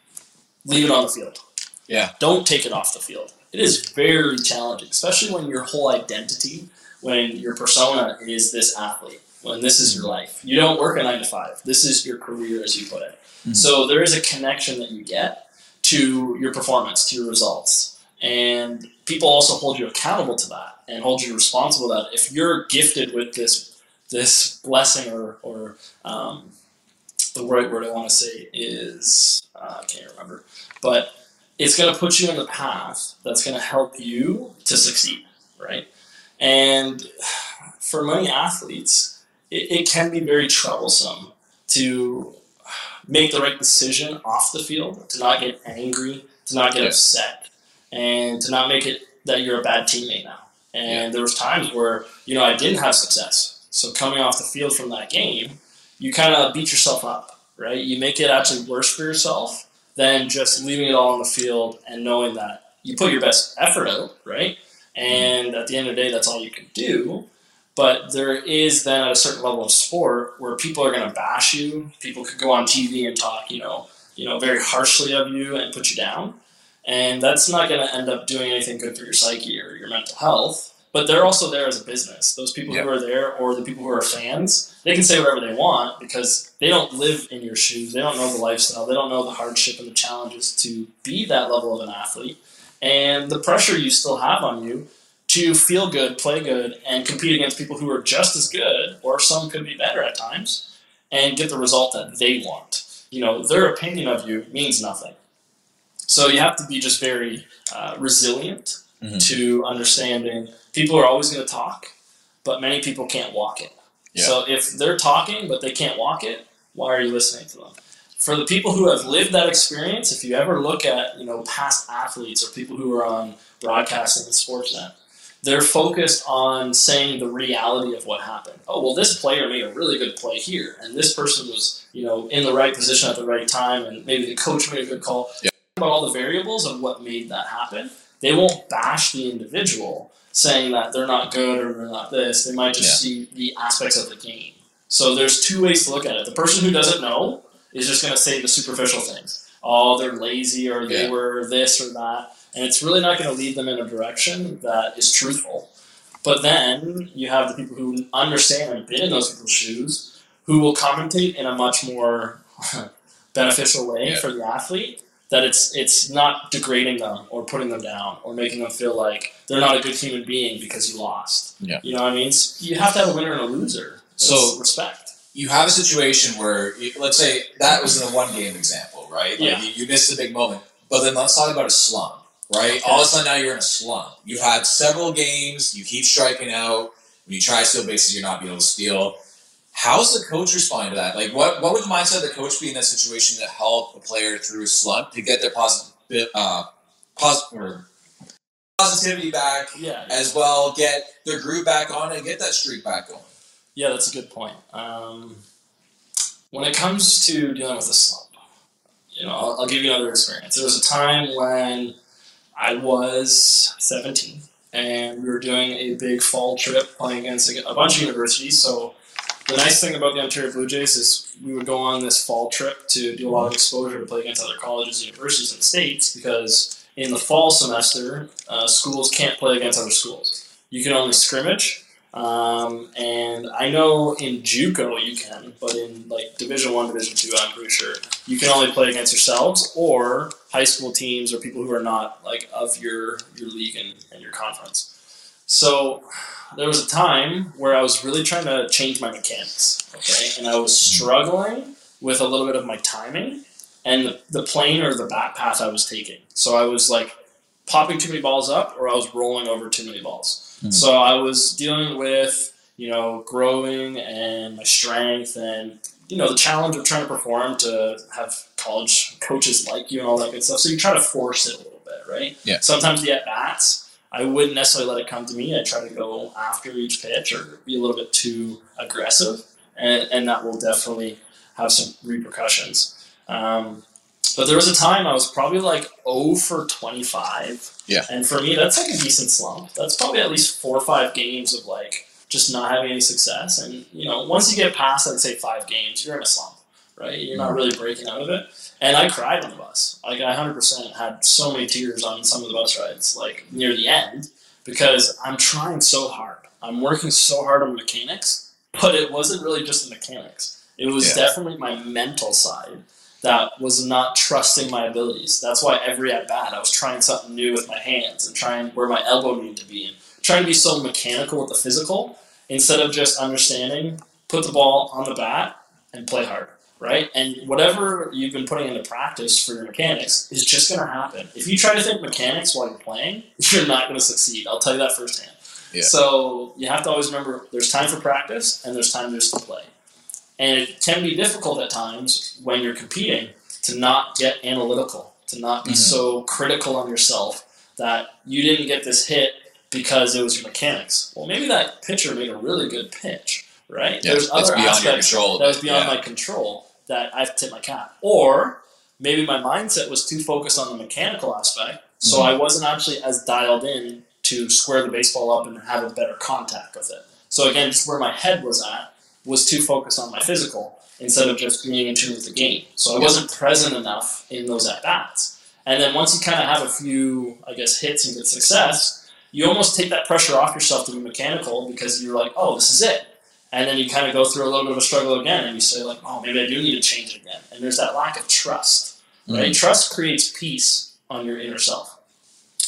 leave it on the field. Yeah. Don't take it off the field. It is very challenging, especially when your whole identity, when your persona is this athlete. when this is your life. You don't work a nine to five. This is your career, as you put it. Mhm. So there is a connection that you get to your performance, to your results, and people also hold you accountable to that and hold you responsible that. If you're gifted with this this blessing or or um, the right word I want to say is uh, I can't remember, but it's going to put you in the path that's going to help you to succeed, right? And for many athletes, it, it can be very troublesome to make the right decision off the field, to not get angry, to not get upset, and to not make it that you're a bad teammate now. And there was times where you know I didn't have success. So coming off the field from that game, you kind of beat yourself up, right? You make it actually worse for yourself than just leaving it all on the field and knowing that you put your best effort out, right? And at the end of the day, that's all you can do. But there is then at a certain level of sport where people are going to bash you. People could go on TV and talk, you know, you know, very harshly of you and put you down, and that's not going to end up doing anything good for your psyche or your mental health. But they're also there as a business. Those people who are there, or the people who are fans, they can say whatever they want because they don't live in your shoes. They don't know the lifestyle. They don't know the hardship and the challenges to be that level of an athlete, and the pressure you still have on you to feel good, play good, and compete against people who are just as good, or some could be better at times, and get the result that they want. You know, their opinion of you means nothing. So you have to be just very uh, resilient Mhm. to understanding people are always going to talk, but many people can't walk it. Yeah. So if they're talking but they can't walk it, why are you listening to them? For the people who have lived that experience, if you ever look at you know past athletes or people who are on broadcasting and Sportsnet, they're focused on saying the reality of what happened. Oh well, this player made a really good play here, and this person was you know in the right position at the right time, and maybe the coach made a good call. Yeah. About all the variables of what made that happen, they won't bash the individual saying that they're not good or they're not this. They might just see the aspects of the game. So there's two ways to look at it. The person who doesn't know is just going to say the superficial things. Oh, they're lazy or they Yeah. were this or that. And it's really not going to lead them in a direction that is truthful. But then you have the people who understand and been in those people's shoes who will commentate in a much more beneficial way Yeah. for the athlete that it's it's not degrading them or putting them down or making them feel like they're not a good human being because you lost. Yeah. You know what I mean? You have to have a winner and a loser. So- respect. you have a situation where, you, let's say that was in a one game example, right? Like Yeah. you, you missed a big moment. But then let's talk about a slump, right? Okay. All of a sudden now you're in a slump. You've had several games, you keep striking out. When you try steal bases, you're not being able to steal. How's the coach respond to that? Like, what, what would the mindset of the coach be in that situation to help a player through a slump to get their positive, uh, pos- or positivity back Yeah. as well, get their groove back on, and get that streak back going? Yeah, that's a good point. Um, when it comes to dealing with a slump, you know, I'll, I'll give you another experience. There was a time when I was 17 and we were doing a big fall trip playing against a, a bunch of universities. So the nice thing about the Ontario Blue Jays is we would go on this fall trip to do a lot of exposure to play against other colleges, universities, and states because in the fall semester, uh, schools can't play against other schools. You can only scrimmage um, and I know in JUCO you can, but in like Division One, Division Two, I'm pretty sure you can only play against yourselves or high school teams or people who are not like of your your league and, and your conference. So there was a time where I was really trying to change my mechanics, okay, and I was struggling with a little bit of my timing and the, the plane or the back path I was taking. So I was like popping too many balls up or I was rolling over too many balls. Mhm. So I was dealing with, you know, growing and my strength and, you know, the challenge of trying to perform to have college coaches like you and all that good stuff. So you try to force it a little bit, right? Yeah. Sometimes the at bats, I wouldn't necessarily let it come to me. I try to go after each pitch or be a little bit too aggressive, and, and that will definitely have some repercussions. Um, but there was a time I was probably like 0 for 25. Yeah. And for me, that's like a decent slump. That's probably at least four or five games of like just not having any success. And, you know, once you get past, I'd say five games, you're in a slump, right? You're not really breaking out of it. And I cried on the bus. Like, I 100% had so many tears on some of the bus rides, like near the end, because I'm trying so hard. I'm working so hard on mechanics, but it wasn't really just the mechanics. It was Yeah. definitely my mental side that was not trusting my abilities. That's why every at bat I was trying something new with my hands and trying where my elbow needed to be and trying to be so mechanical with the physical instead of just understanding, put the ball on the bat and play hard, right? And whatever you've been putting into practice for your mechanics is just going to happen. If you try to think mechanics while you're playing, you're not going to succeed. I'll tell you that firsthand. Yeah. So you have to always remember there's time for practice and there's time just to play. And it can be difficult at times when you're competing to not get analytical, to not be Mhm. so critical on yourself that you didn't get this hit because it was your mechanics. Well, maybe that pitcher made a really good pitch, right? Yeah, There's other beyond your aspects control. that was beyond yeah. my control that I have to tip my cap. Or maybe my mindset was too focused on the mechanical aspect, so Mhm. I wasn't actually as dialed in to square the baseball up and have a better contact with it. So again, just where my head was at was too focused on my physical instead of just being in tune with the game. So I wasn't present enough in those at bats. And then once you kind of have a few, I guess, hits and good success, you almost take that pressure off yourself to be mechanical because you're like, oh, this is it. And then you kind of go through a little bit of a struggle again, and you say like, oh, maybe I do need to change it again. And there's that lack of trust, right? Mhm. Trust creates peace on your inner self.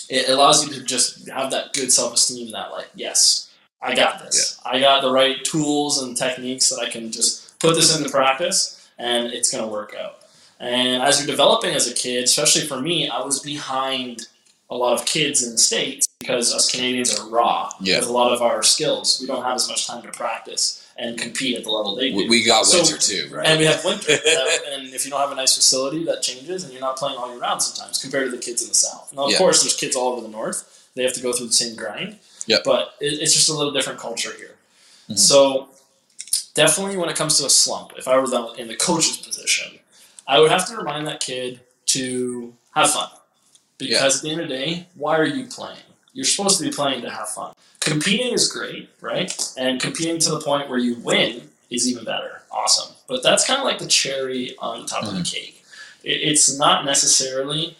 It allows you to just have that good self-esteem that like, yes, I got this. I got the right tools and techniques that I can just put this into practice, and it's going to work out. And as you're developing as a kid, especially for me, I was behind a lot of kids in the states because us Canadians are raw Yeah. with a lot of our skills. We don't have as much time to practice and compete at the level they do. We, we got So- winter too, right? And we have winter. That- and if you don't have a nice facility, that changes, and you're not playing all year round sometimes compared to the kids in the south. Now, of Yeah. course, there's kids all over the north. They have to go through the same grind. Yep. But it, it's just a little different culture here. Mhm. So, definitely when it comes to a slump, if I were the, in the coach's position, I would have to remind that kid to have fun. Because at the end of the day, why are you playing? You're supposed to be playing to have fun. Competing is great, right? And competing to the point where you win is even better. Awesome. But that's kind of like the cherry on top of the mm-hmm. cake. It, it's not necessarily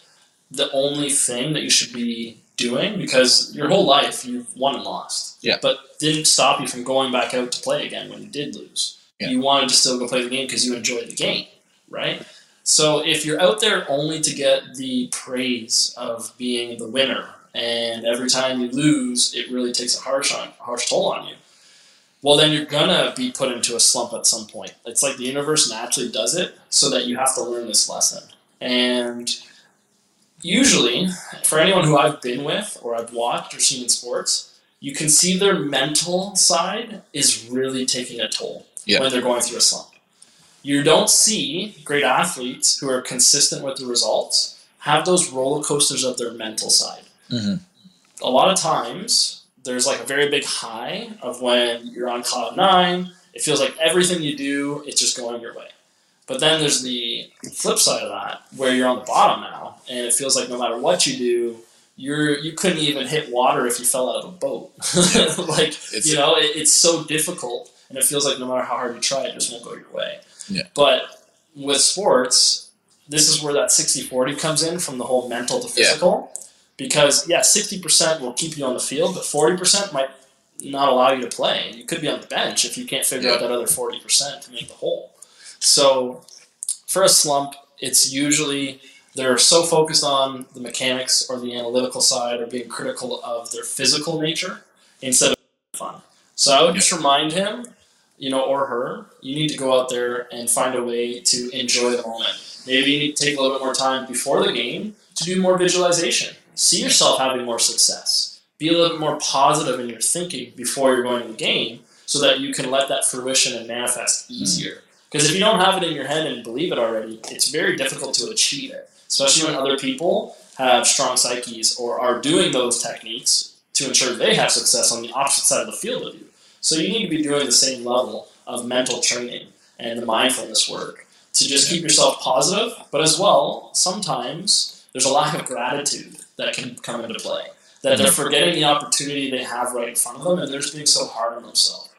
the only thing that you should be doing because your whole life you've won and lost. Yeah. But didn't stop you from going back out to play again when you did lose. Yeah. You wanted to still go play the game because you enjoyed the game, right? So if you're out there only to get the praise of being the winner, and every time you lose, it really takes a harsh on harsh toll on you. Well, then you're gonna be put into a slump at some point. It's like the universe naturally does it so that you have to learn this lesson. And usually, for anyone who I've been with or I've watched or seen in sports, you can see their mental side is really taking a toll Yeah. when they're going through a slump. You don't see great athletes who are consistent with the results have those roller coasters of their mental side. Mhm. A lot of times, there's like a very big high of when you're on cloud nine. It feels like everything you do, it's just going your way. But then there's the flip side of that, where you're on the bottom now, and it feels like no matter what you do, you're you couldn't even hit water if you fell out of a boat. like It's- you know, it, it's so difficult, and it feels like no matter how hard you try, it just won't go your way. Yeah. But with sports, this is where that 60-40 comes in from the whole mental to Yeah. Physical. Because yeah, sixty percent will keep you on the field, but forty percent might not allow you to play. You could be on the bench if you can't figure out that other forty percent to make the whole. So for a slump, it's usually they're so focused on the mechanics or the analytical side or being critical of their physical nature instead of fun. So I would just remind him, you know, or her, you need to go out there and find a way to enjoy the moment. Maybe you need to take a little bit more time before the game to do more visualization. See yourself having more success. Be a little bit more positive in your thinking before you're going to the game so that you can let that fruition and manifest hmm. easier. Because if you don't have it in your head and believe it already, it's very difficult to achieve it, especially when other people have strong psyches or are doing those techniques to ensure they have success on the opposite side of the field of you. So you need to be doing the same level of mental training and the mindfulness work to just keep yourself positive, but as well, sometimes there's a lack of gratitude that can come into play. That they're forgetting the opportunity they have right in front of them and they're just being so hard on themselves.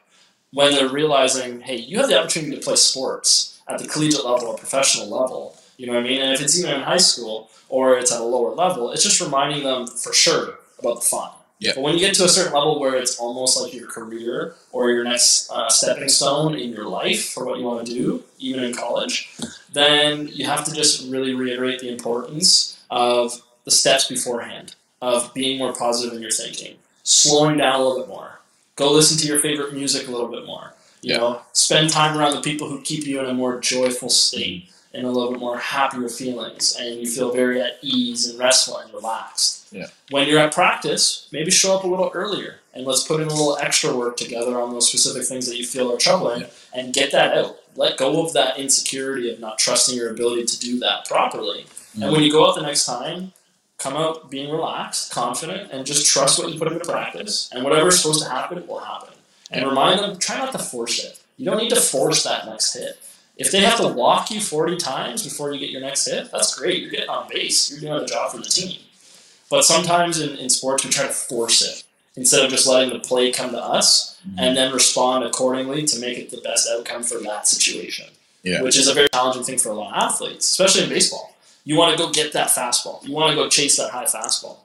When they're realizing, hey, you have the opportunity to play sports at the collegiate level or professional level, you know what I mean? And if it's even in high school or it's at a lower level, it's just reminding them for sure about the fun. Yeah. But when you get to a certain level where it's almost like your career or your next uh, stepping stone in your life for what you want to do, even in college, then you have to just really reiterate the importance of the steps beforehand, of being more positive in your thinking, slowing down a little bit more. Go listen to your favorite music a little bit more. You Yeah. know, spend time around the people who keep you in a more joyful state and a little bit more happier feelings, and you feel very at ease and restful and relaxed. Yeah. When you're at practice, maybe show up a little earlier and let's put in a little extra work together on those specific things that you feel are troubling and get that out. Let go of that insecurity of not trusting your ability to do that properly. And mm-hmm. when you go out the next time, come out being relaxed, confident, and just trust what you put into practice. And whatever's supposed to happen will happen. And remind them, try not to force it. You don't need to force that next hit. If they have to walk you 40 times before you get your next hit, that's great. You're getting on base. You're doing a job for the team. But sometimes in, in sports, we try to force it instead of just letting the play come to us mm-hmm. and then respond accordingly to make it the best outcome for that situation. Yeah. Which is a very challenging thing for a lot of athletes, especially in baseball. You want to go get that fastball. You want to go chase that high fastball,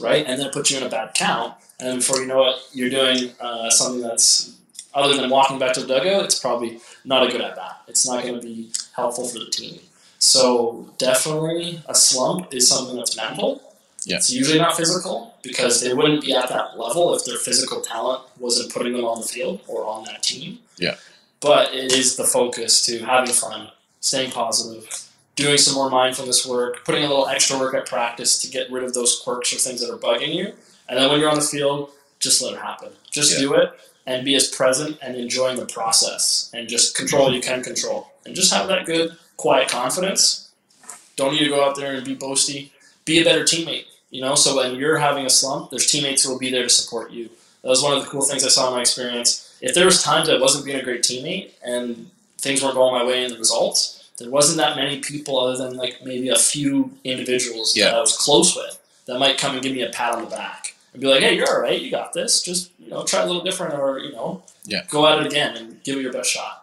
right? And then it puts you in a bad count. And then before you know it, you're doing uh, something that's other than walking back to the dugout. It's probably not a good at bat. It's not going to be helpful for the team. So definitely, a slump is something that's mental. Yeah. It's usually not physical because they wouldn't be at that level if their physical talent wasn't putting them on the field or on that team. Yeah. But it is the focus to having fun, staying positive, doing some more mindfulness work, putting a little extra work at practice to get rid of those quirks or things that are bugging you. And then when you're on the field, just let it happen. Just Yeah. do it and be as present and enjoying the process and just control what you can control. And just have that good, quiet confidence. Don't need to go out there and be boasty. Be a better teammate. You know, so when you're having a slump, there's teammates who will be there to support you. That was one of the cool things I saw in my experience. If there was times I wasn't being a great teammate and things weren't going my way in the results, there wasn't that many people other than like maybe a few individuals Yeah. that I was close with that might come and give me a pat on the back and be like, "Hey, you're all right. You got this. Just you know, try a little different, or you know, Yeah. go at it again and give it your best shot."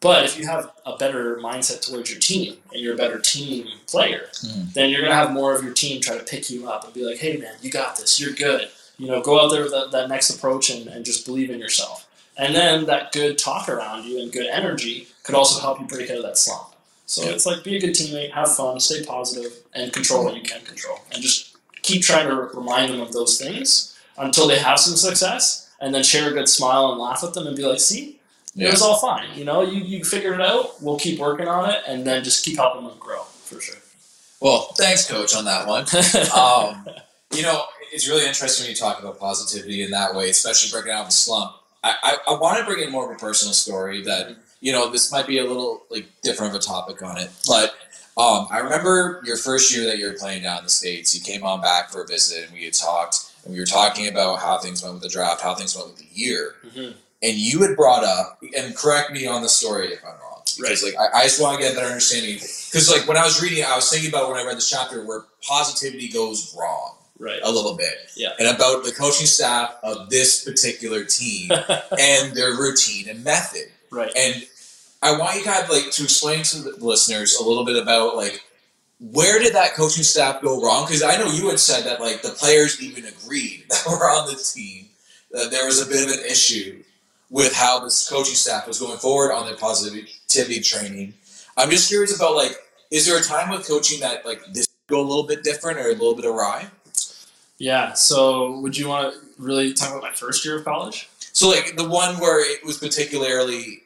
But if you have a better mindset towards your team and you're a better team player, Mhm. then you're gonna have more of your team try to pick you up and be like, "Hey, man, you got this. You're good. You know, go out there with that, that next approach and, and just believe in yourself." And then that good talk around you and good energy could also help you break out of that slump. So Yeah. it's like be a good teammate, have fun, stay positive, and control what you can control, and just keep trying to remind them of those things until they have some success, and then share a good smile and laugh at them and be like, "See, Yeah. it was all fine. You know, you you figured it out. We'll keep working on it, and then just keep helping them grow for sure." Well, thanks, coach, on that one. um, you know, it's really interesting when you talk about positivity in that way, especially breaking out of a slump. I, I, I want to bring in more of a personal story that, you know, this might be a little like different of a topic on it. But um, I remember your first year that you were playing down in the States, you came on back for a visit and we had talked and we were talking about how things went with the draft, how things went with the year. Mhm. And you had brought up, and correct me on the story if I'm wrong. Because like I, I just want to get a better understanding. Because like when I was reading, it, I was thinking about when I read this chapter where positivity goes wrong Right. a little bit. Yeah. And about the coaching staff of this particular team and their routine and method. Right. And I want you of like to explain to the listeners a little bit about like where did that coaching staff go wrong? Because I know you had said that like the players even agreed that were on the team that there was a bit of an issue with how this coaching staff was going forward on their positivity training. I'm just curious about like, is there a time with coaching that like this go a little bit different or a little bit awry? Yeah. So, would you want to really talk about my first year of college? So like the one where it was particularly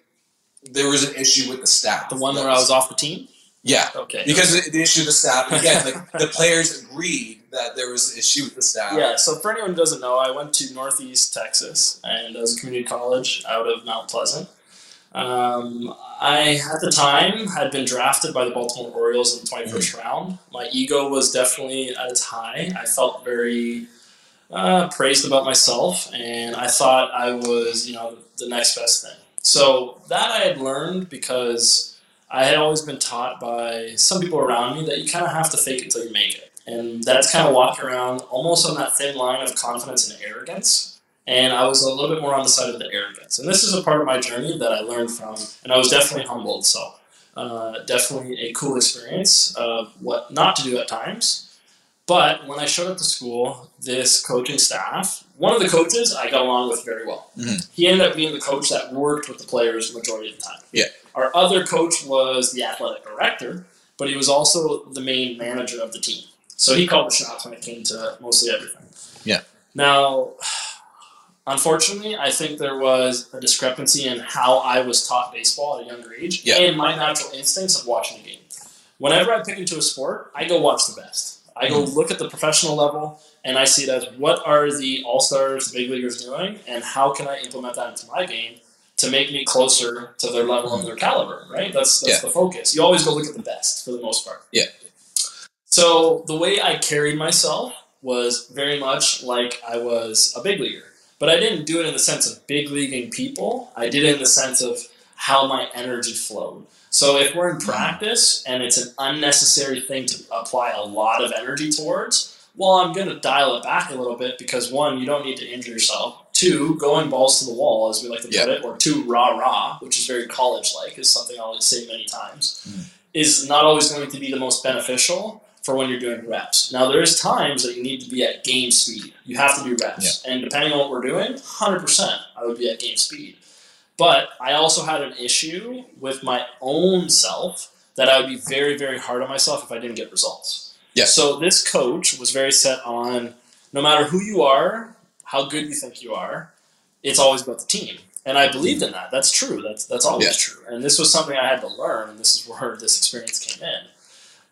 there was an issue with the staff. The one where I was off the team? yeah Okay. because the, the issue with the staff again like the players agreed that there was an issue with the staff. Yeah, so for anyone who doesn't know, I went to Northeast Texas and I was a community college out of Mount Pleasant. Um, I, at the time, had been drafted by the Baltimore Orioles in the 21st round. My ego was definitely at its high. I felt very uh, praised about myself, and I thought I was, you know, the next best thing. So that I had learned because I had always been taught by some people around me that you kind of have to fake it till you make it. And that's kind of walking around almost on that thin line of confidence and arrogance. And I was a little bit more on the side of the arrogance. And this is a part of my journey that I learned from, and I was definitely humbled. So, uh, definitely a cool experience of what not to do at times. But when I showed up to school, this coaching staff, one of the coaches I got along with very well. Mhm. He ended up being the coach that worked with the players majority of the time. Yeah. Our other coach was the athletic director, but he was also the main manager of the team. So he called the shots when it came to mostly everything. Yeah. Now, unfortunately, I think there was a discrepancy in how I was taught baseball at a younger age Yeah. and my natural instincts of watching a game. Whenever I pick into a sport, I go watch the best. I go look at the professional level and I see it as what are the all stars, the big leaguers doing, and how can I implement that into my game to make me closer to their level and their caliber, right? That's that's Yeah. the focus. You always go look at the best for the most part. Yeah. So the way I carried myself was very much like I was a big leaguer. But I didn't do it in the sense of big leaguing people. I did it in the sense of how my energy flowed. So if we're in practice and it's an unnecessary thing to apply a lot of energy towards, well, I'm going to dial it back a little bit because one, you don't need to injure yourself. Two, going balls to the wall, as we like to put Yeah. it, or two, rah rah, which is very college like, is something I'll say many times, Mhm. is not always going to be the most beneficial for when you're doing reps. Now, there's times that you need to be at game speed. You have to do reps. And depending on what we're doing, 100%, I would be at game speed. But I also had an issue with my own self that I would be very, very hard on myself if I didn't get results. Yeah. So this coach was very set on no matter who you are, how good you think you are, it's always about the team. And I believed in that. That's true. That's that's always Yeah. true. And this was something I had to learn, and this is where this experience came in.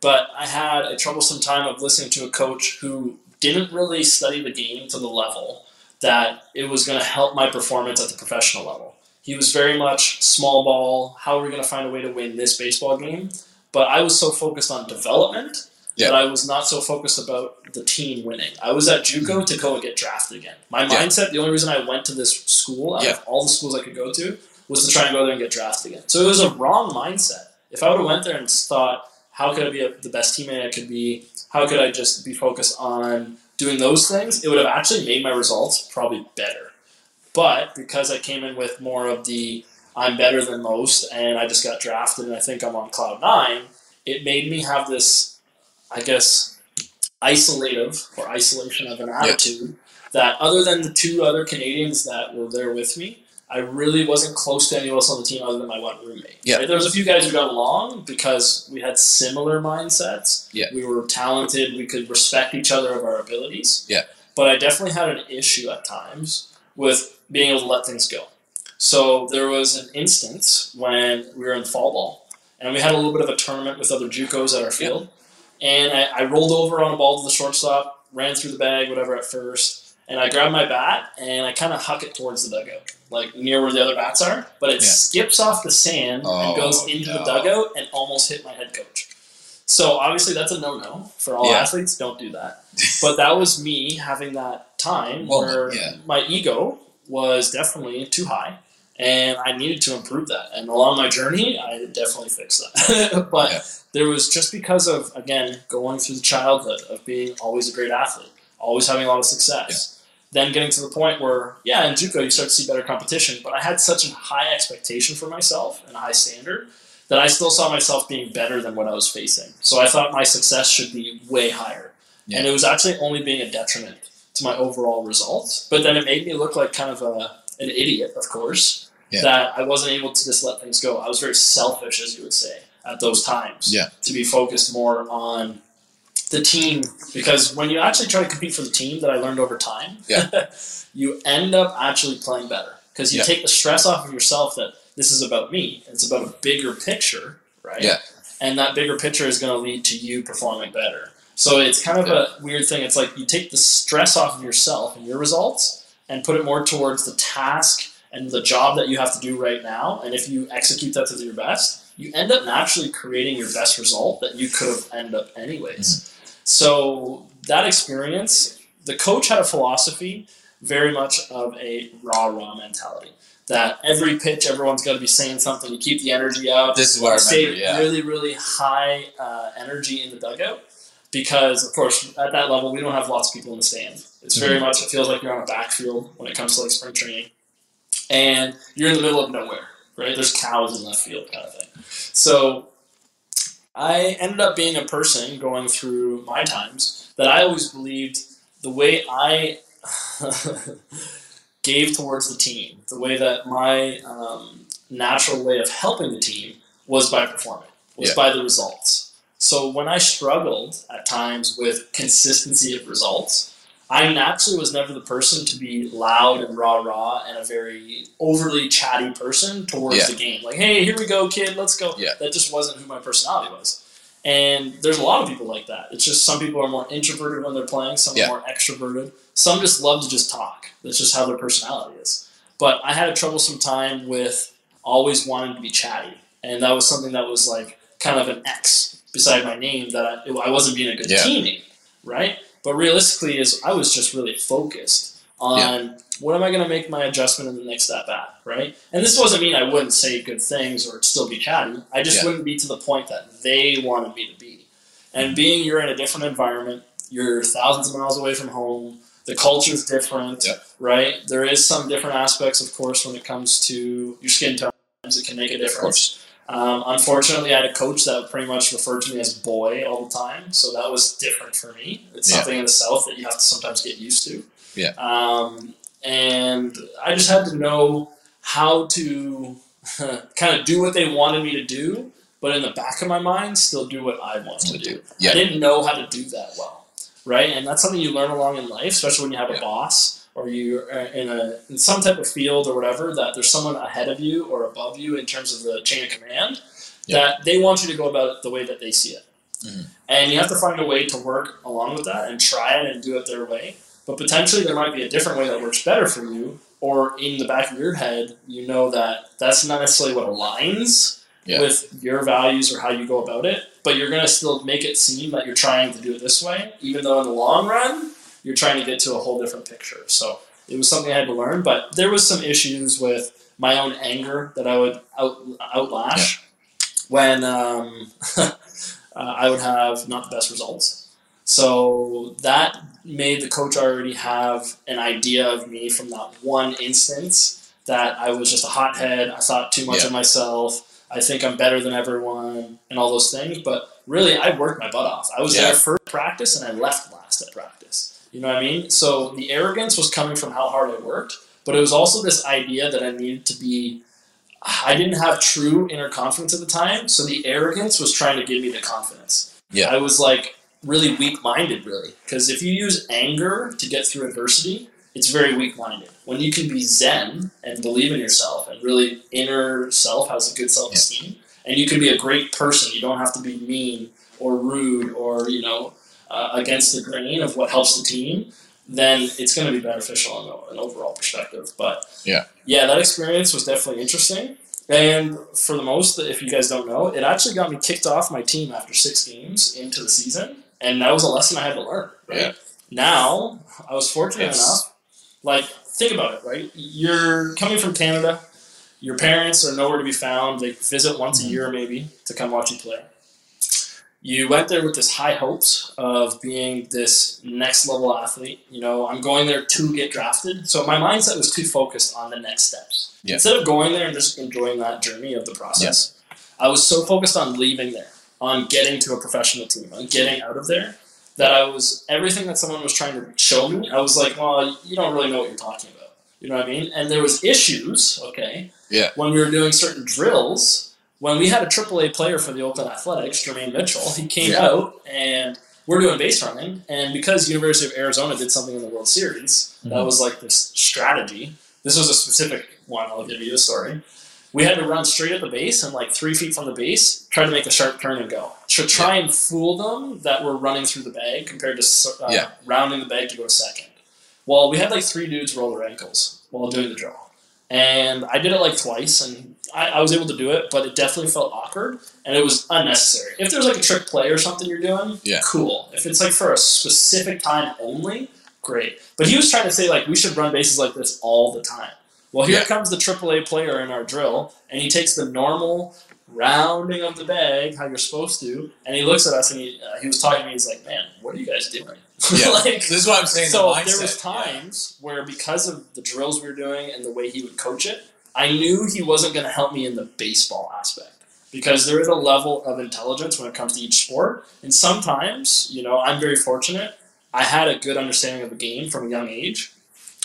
But I had a troublesome time of listening to a coach who didn't really study the game to the level that it was going to help my performance at the professional level. He was very much small ball. How are we going to find a way to win this baseball game? But I was so focused on development Yeah. that I was not so focused about the team winning. I was at JUCO mm-hmm. to go and get drafted again. My Yeah. mindset, the only reason I went to this school out Yeah. of all the schools I could go to, was to try and go there and get drafted again. So it was a wrong mindset. If I would have went there and thought, how could I be a, the best teammate I could be? How could I just be focused on doing those things? It would have actually made my results probably better. But because I came in with more of the I'm better than most and I just got drafted and I think I'm on cloud nine, it made me have this, I guess, isolative or isolation of an attitude that other than the two other Canadians that were there with me, I really wasn't close to anyone else on the team other than my one roommate. Yeah. Right? There was a few guys who got along because we had similar mindsets. Yeah. We were talented. We could respect each other of our abilities. Yeah. But I definitely had an issue at times with being able to let things go. So there was an instance when we were in fall ball, and we had a little bit of a tournament with other JUCOs at our field, and I, I rolled over on a ball to the shortstop, ran through the bag, whatever at first, and I grabbed my bat and I kind of huck it towards the dugout, like near where the other bats are, but it Yeah. skips off the sand Oh, and goes into the dugout and almost hit my head coach. So obviously that's a no-no for all Yeah. athletes. Don't do that. But that was me having that time Moment, where yeah. my ego was definitely too high, and I needed to improve that. And along my journey, I definitely fixed that. but Yeah. there was just because of again going through the childhood of being always a great athlete, always having a lot of success. Then getting to the point where, yeah, in JUCO you start to see better competition, but I had such a high expectation for myself and a high standard that I still saw myself being better than what I was facing. So I thought my success should be way higher. Yeah. And it was actually only being a detriment to my overall results. But then it made me look like kind of a, an idiot, of course, Yeah. that I wasn't able to just let things go. I was very selfish, as you would say, at those times. Yeah. To be focused more on the team. Because when you actually try to compete for the team, that I learned over time, Yeah. you end up actually playing better. Because you Yeah. take the stress off of yourself that this is about me. It's about a bigger picture, right? Yeah. And that bigger picture is going to lead to you performing better. So it's kind of a weird thing. It's like you take the stress off of yourself and your results and put it more towards the task and the job that you have to do right now. And if you execute that to your best, you end up naturally creating your best result that you could have ended up anyways. So that experience, the coach had a philosophy very much of a rah rah mentality. That every pitch, everyone's got to be saying something. You keep the energy up. This is what I stay. Yeah. really, really high uh, energy in the dugout because, of course, at that level, we don't have lots of people in the stand. It's very Mm-hmm. much, it feels like you're on a backfield when it comes to like spring training. And you're in the middle of nowhere, right? There's cows in left field kind of thing. So I ended up being a person going through my times that I always believed the way I gave towards the team, the way that my um, natural way of helping the team was by performing, was Yeah. by the results. So when I struggled at times with consistency of results, I naturally was never the person to be loud and rah rah and a very overly chatty person towards Yeah. the game. Like, hey, here we go, kid, let's go. Yeah. That just wasn't who my personality was. And there's a lot of people like that. It's just some people are more introverted when they're playing, some Yeah. are more extroverted. Some just love to just talk. That's just how their personality is. But I had a troublesome time with always wanting to be chatty. And that was something that was like kind of an X beside my name that I, I wasn't being a good Yeah. teammate, right? But realistically, is I was just really focused on what am I going to make my adjustment in the next at bat, right? And this doesn't mean I wouldn't say good things or still be chatty. I just Yeah. wouldn't be to the point that they wanted me to be. And being you're in a different environment, you're thousands of miles away from home. The culture's different, right? There is some different aspects, of course, when it comes to your skin tone. It can make a difference. Um, unfortunately, I had a coach that pretty much referred to me as boy all the time, so that was different for me. It's Yeah. something in the South that you have to sometimes get used to. Yeah. Um, and I just had to know how to kind of do what they wanted me to do, but in the back of my mind, still do what I wanted to do. I Yeah. didn't know how to do that well, right? And that's something you learn along in life, especially when you have Yeah. a boss or you're in a in some type of field or whatever that there's someone ahead of you or above you in terms of the chain of command Yeah. that they want you to go about it the way that they see it. Mhm. And you have to find a way to work along with that and try it and do it their way. But potentially there might be a different way that works better for you, or in the back of your head, you know that that's not necessarily what aligns Yeah. with your values or how you go about it, but you're going to still make it seem that you're trying to do it this way, even though in the long run, you're trying to get to a whole different picture. So it was something I had to learn, but there was some issues with my own anger that I would out, outlash when um, uh, I would have not the best results. So that made the coach already have an idea of me from that one instance that I was just a hothead. I thought too much Yeah. of myself. I think I'm better than everyone and all those things. But really, I worked my butt off. I was Yeah. there first practice and I left last at practice. You know what I mean? So the arrogance was coming from how hard I worked, but it was also this idea that I needed to be. I didn't have true inner confidence at the time, so the arrogance was trying to give me the confidence. Yeah. I was like really weak minded, really. Because if you use anger to get through adversity, it's very weak minded. When you can be zen and believe in yourself and really inner self has a good self esteem, and you can be a great person, you don't have to be mean or rude or, you know, uh, against the grain of what helps the team, then it's going to be beneficial in an overall perspective. But Yeah. yeah, that experience was definitely interesting. And for the most, if you guys don't know, it actually got me kicked off my team after six games into the season, and that was a lesson I had to learn. Right Yeah. now, I was fortunate enough. Like, think about it. Right, you're coming from Canada. Your parents are nowhere to be found. They visit once Mhm. a year, maybe, to come watch you play. You went there with this high hopes of being this next level athlete. You know, I'm going there to get drafted. So my mindset was too focused on the next steps. Yeah. Instead of going there and just enjoying that journey of the process, I was so focused on leaving there, on getting to a professional team, on getting out of there, that I was everything that someone was trying to show me. I was like, well, you don't really know what you're talking about. You know what I mean? And there was issues. Okay. Yeah. When we were doing certain drills, when we had a AAA player for the Oakland Athletics, Jermaine Mitchell, he came Yeah. out and we're doing base running, and because University of Arizona did something in the World Series, that Mhm. was like this strategy. This was a specific one. I'll give you the story. We had to run straight at the base and like three feet from the base, try to make a sharp turn and go to try and fool them that we're running through the bag compared to uh, Yeah. rounding the bag to go second. Well, we had like three dudes roll their ankles while doing the drill, and I did it like twice, and I, I was able to do it, but it definitely felt awkward and it was unnecessary. If there's like a trick play or something you're doing, Yeah. cool. If it's like for a specific time only, great. But he was trying to say like we should run bases like this all the time. Well, here Yeah. comes the AAA player in our drill, and he takes the normal rounding of the bag, how you're supposed to, and he looks at us and he, uh, he was talking to me. He's like, "Man, what are you guys doing?" Yeah. like, This is what I'm saying. so the mindset. there was times where because of the drills we were doing and the way he would coach it, I knew he wasn't going to help me in the baseball aspect. because there is a level of intelligence when it comes to each sport. And sometimes, you know, I'm very fortunate. I had a good understanding of the game from a young age,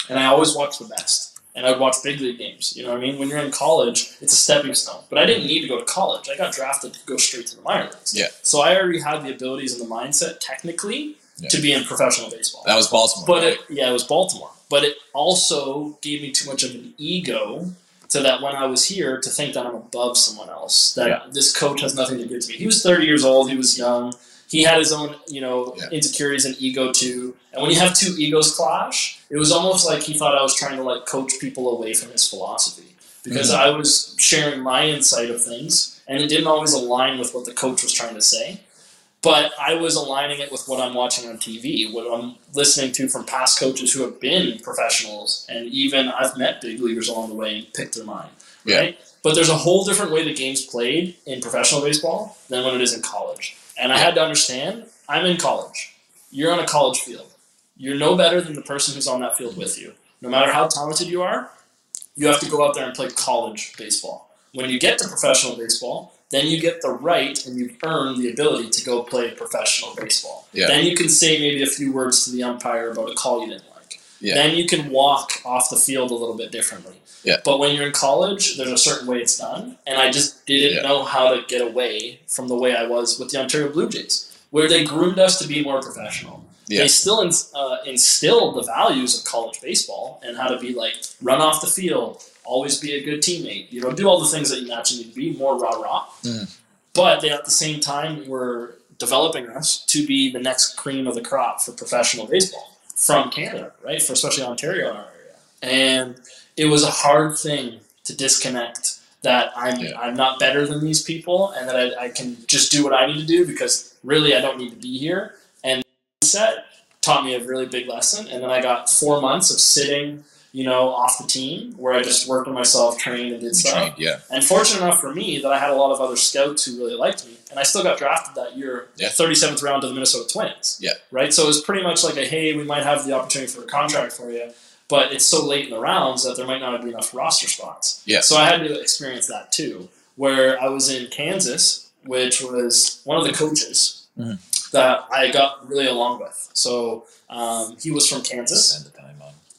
and I always watched the best. And I'd watch big league games. You know what I mean? When you're in college, it's a stepping stone. But I didn't need to go to college. I got drafted to go straight to the minor leagues. Yeah. So I already had the abilities and the mindset, technically, Yeah. to be in professional baseball. That was Baltimore. But right? it, yeah, it was Baltimore. But it also gave me too much of an ego to that when I was here to think that I'm above someone else. That Yeah. this coach has nothing to give to me. He was 30 years old. He was young. He had his own, you know, Yeah. insecurities and ego too. And when you have two egos clash, it was almost like he thought I was trying to like coach people away from his philosophy because Mhm. I was sharing my insight of things, and it didn't always align with what the coach was trying to say but I was aligning it with what I'm watching on TV, what I'm listening to from past coaches who have been professionals, and even I've met big leaguers along the way and picked their mind. Yeah. Right? But there's a whole different way the game's played in professional baseball than when it is in college. And I had to understand I'm in college. You're on a college field. You're no better than the person who's on that field with you. No matter how talented you are, you have to go out there and play college baseball. When you get to professional baseball, then you get the right and you've earned the ability to go play professional baseball. Yeah. Then you can say maybe a few words to the umpire about a call you didn't like. Yeah. Then you can walk off the field a little bit differently. Yeah. But when you're in college, there's a certain way it's done, and I just didn't Yeah. know how to get away from the way I was with the Ontario Blue Jays, where they groomed us to be more professional. Yeah. They still ins- uh, instilled the values of college baseball and how to be like run off the field, always be a good teammate, you know, do all the things that you naturally need to be, more rah rah. Mhm. But they at the same time were developing us to be the next cream of the crop for professional baseball from Canada, right? For especially Ontario area. And it was a hard thing to disconnect that I'm Yeah. I'm not better than these people and that I, I can just do what I need to do because really I don't need to be here. And set taught me a really big lesson. And then I got four months of sitting, you know, off the team where I just worked on myself, trained and did stuff. Trained, yeah. And fortunate enough for me that I had a lot of other scouts who really liked me, and I still got drafted that year, Yeah. 37th round to the Minnesota Twins. Yeah. Right. So it was pretty much like a hey, we might have the opportunity for a contract for you, but it's so late in the rounds that there might not be enough roster spots. Yeah. So I had to experience that too, where I was in Kansas, which was one of the coaches Mhm. that I got really along with. So um, he was from Kansas.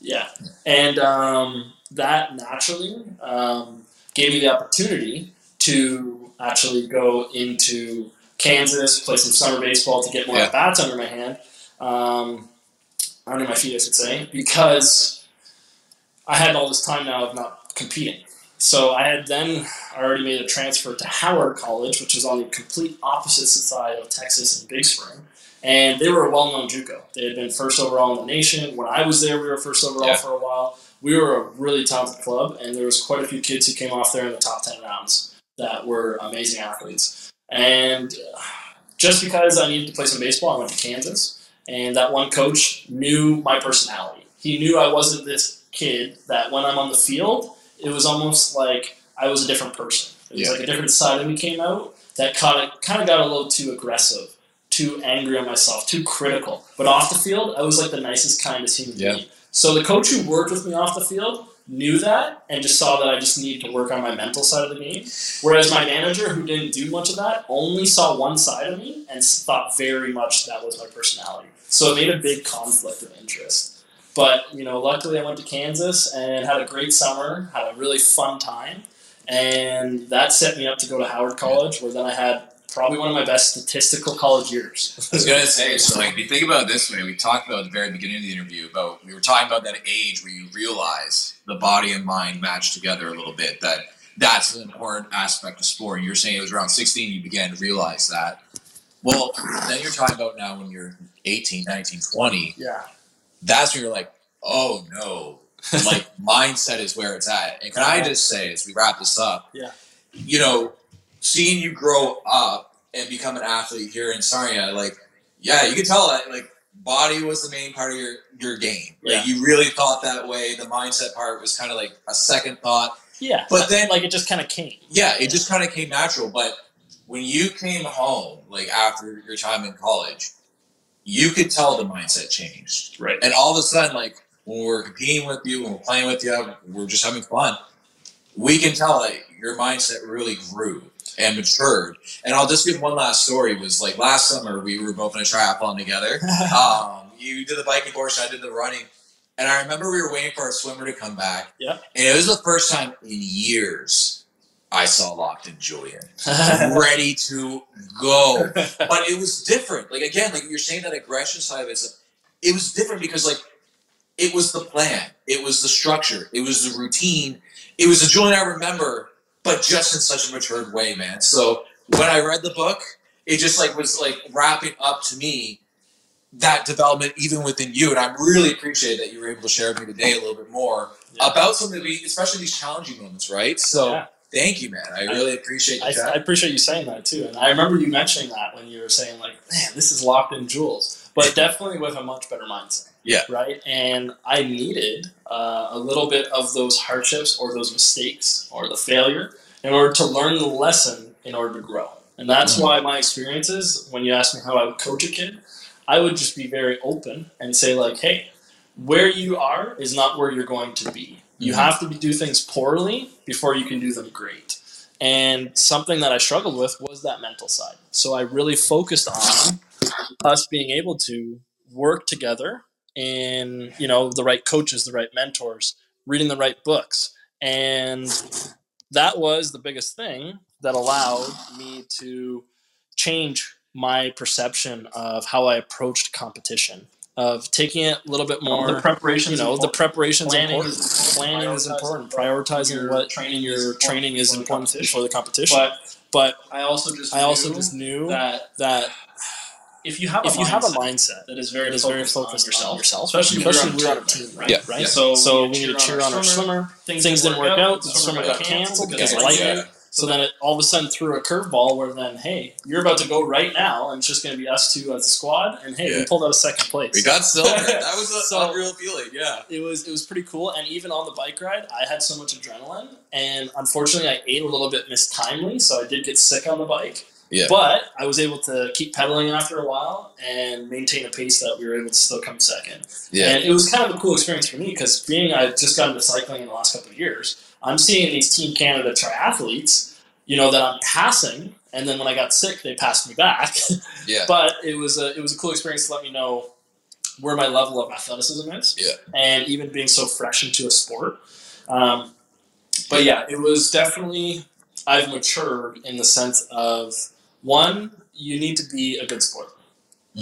Spend the time on. Yeah, and um, that naturally um, gave me the opportunity to actually go into Kansas, play some summer baseball to get more Yeah. bats under my hand, um, under my feet, I should say, because I had all this time now of not competing. So I had then already made a transfer to Howard College, which is on the complete opposite side of Texas and Big Spring. And they were a well-known JUCO. They had been first overall in the nation. When I was there, we were first overall Yeah. for a while. We were a really talented club, and there was quite a few kids who came off there in the top ten rounds that were amazing athletes. And uh, just because I needed to play some baseball, I went to Kansas, and that one coach knew my personality. He knew I wasn't this kid that when I'm on the field, it was almost like I was a different person. It was Yeah. like a different side of me came out that kind of kind of got a little too aggressive, too angry on myself, too critical. But off the field, I was like the nicest, kindest human Yeah. being. So the coach who worked with me off the field knew that and just saw that I just needed to work on my mental side of the game. Whereas my manager, who didn't do much of that, only saw one side of me and thought very much that was my personality. So it made a big conflict of interest. But you know, luckily I went to Kansas and had a great summer, had a really fun time, and that set me up to go to Howard College, where then I had probably one of my best statistical college years. I was gonna say, so like if you think about it this way, we talked about at the very beginning of the interview about we were talking about that age where you realize the body and mind match together a little bit. That that's an important aspect of sport. And you're saying it was around 16 you began to realize that. Well, then you're talking about now when you're 18, 19, 20. yeah, That's when you're like, oh no. like mindset is where it's at. And can I just say, as we wrap this up, Yeah. you know, seeing you grow up and become an athlete here in Sarnia, like, yeah, you could tell that like body was the main part of your your game. Yeah. Like you really thought that way. The mindset part was kind of like a second thought. yeah. But then like it just kind of came. yeah, it just kind of came natural. But when you came home, like after your time in college, you could tell the mindset changed. Right. And all of a sudden, like when we're competing with you, when we're playing with you, we're just having fun. We can tell that your mindset really grew. And matured. And I'll just give one last story. Was like last summer we were both in a triathlon together. um, you did the biking portion, I did the running. And I remember we were waiting for our swimmer to come back. Yeah. And it was the first time in years I saw Locked in Julian ready to go. But it was different. Like again, like you're saying that aggression side of it, it was different because like it was the plan, it was the structure, it was the routine, it was the Julian I remember, but just in such a matured way, man. So when I read the book, it just like was like wrapping up to me that development even within you. And I'm really appreciate that you were able to share with me today a little bit more Yeah. about some of the especially these challenging moments, right? So Yeah. thank you, man. I really appreciate I. I appreciate you saying that too, and I remember you mentioning that when you were saying like, "Man, this is locked in Jules," but definitely with a much better mindset. Yeah. Right. And I needed uh, a little bit of those hardships or those mistakes or the failure in order to learn the lesson in order to grow. And that's Mhm. why my experiences, when you ask me how I would coach a kid, I would just be very open and say like, "Hey, where you are is not where you're going to be. You Mhm. have to be, do things poorly before you can do them great." And something that I struggled with was that mental side. So I really focused on us being able to work together and, you know, the right coaches, the right mentors, reading the right books. And that was the biggest thing that allowed me to change my perception of how I approached competition, of taking it a little bit oh, more the preparation. you know the preparation's Planning important. is important. Planning is important. Prioritizing your what training your training is important for the competition. But But I also just I also knew just knew that that if you have if a you have a mindset mindset that is very that is focused, very focused on yourself, on yourself, especially, especially when when we're we're on a team, right? Yeah. right? Yeah. So, so we need to cheer on our swimmer. swimmer. Things didn't work out. The swimmer got canceled because of lightning. So then it all of a sudden threw a curveball where then, hey, you're about to go right now, and it's just going to be us two as a squad. And hey, we pulled out a second place. we got silver. That was a So- unreal feeling. Yeah. it was it was pretty cool and even on the bike ride i had so much adrenaline and unfortunately i ate a little bit mistimely so i did get sick on the bike Yeah. but i was able to keep pedaling after a while and maintain a pace that we were able to still come second Yeah. and it was kind of a cool experience for me because being I've just got into cycling in the last couple of years i'm seeing these team canada triathletes you know that i'm passing and then when i got sick they passed me back Yeah. but it was a it was a cool experience to let me know where my level of athleticism is. Yeah. And even being so fresh into a sport. Um, but yeah, it was definitely I've matured in the sense of one, you need to be a good sport.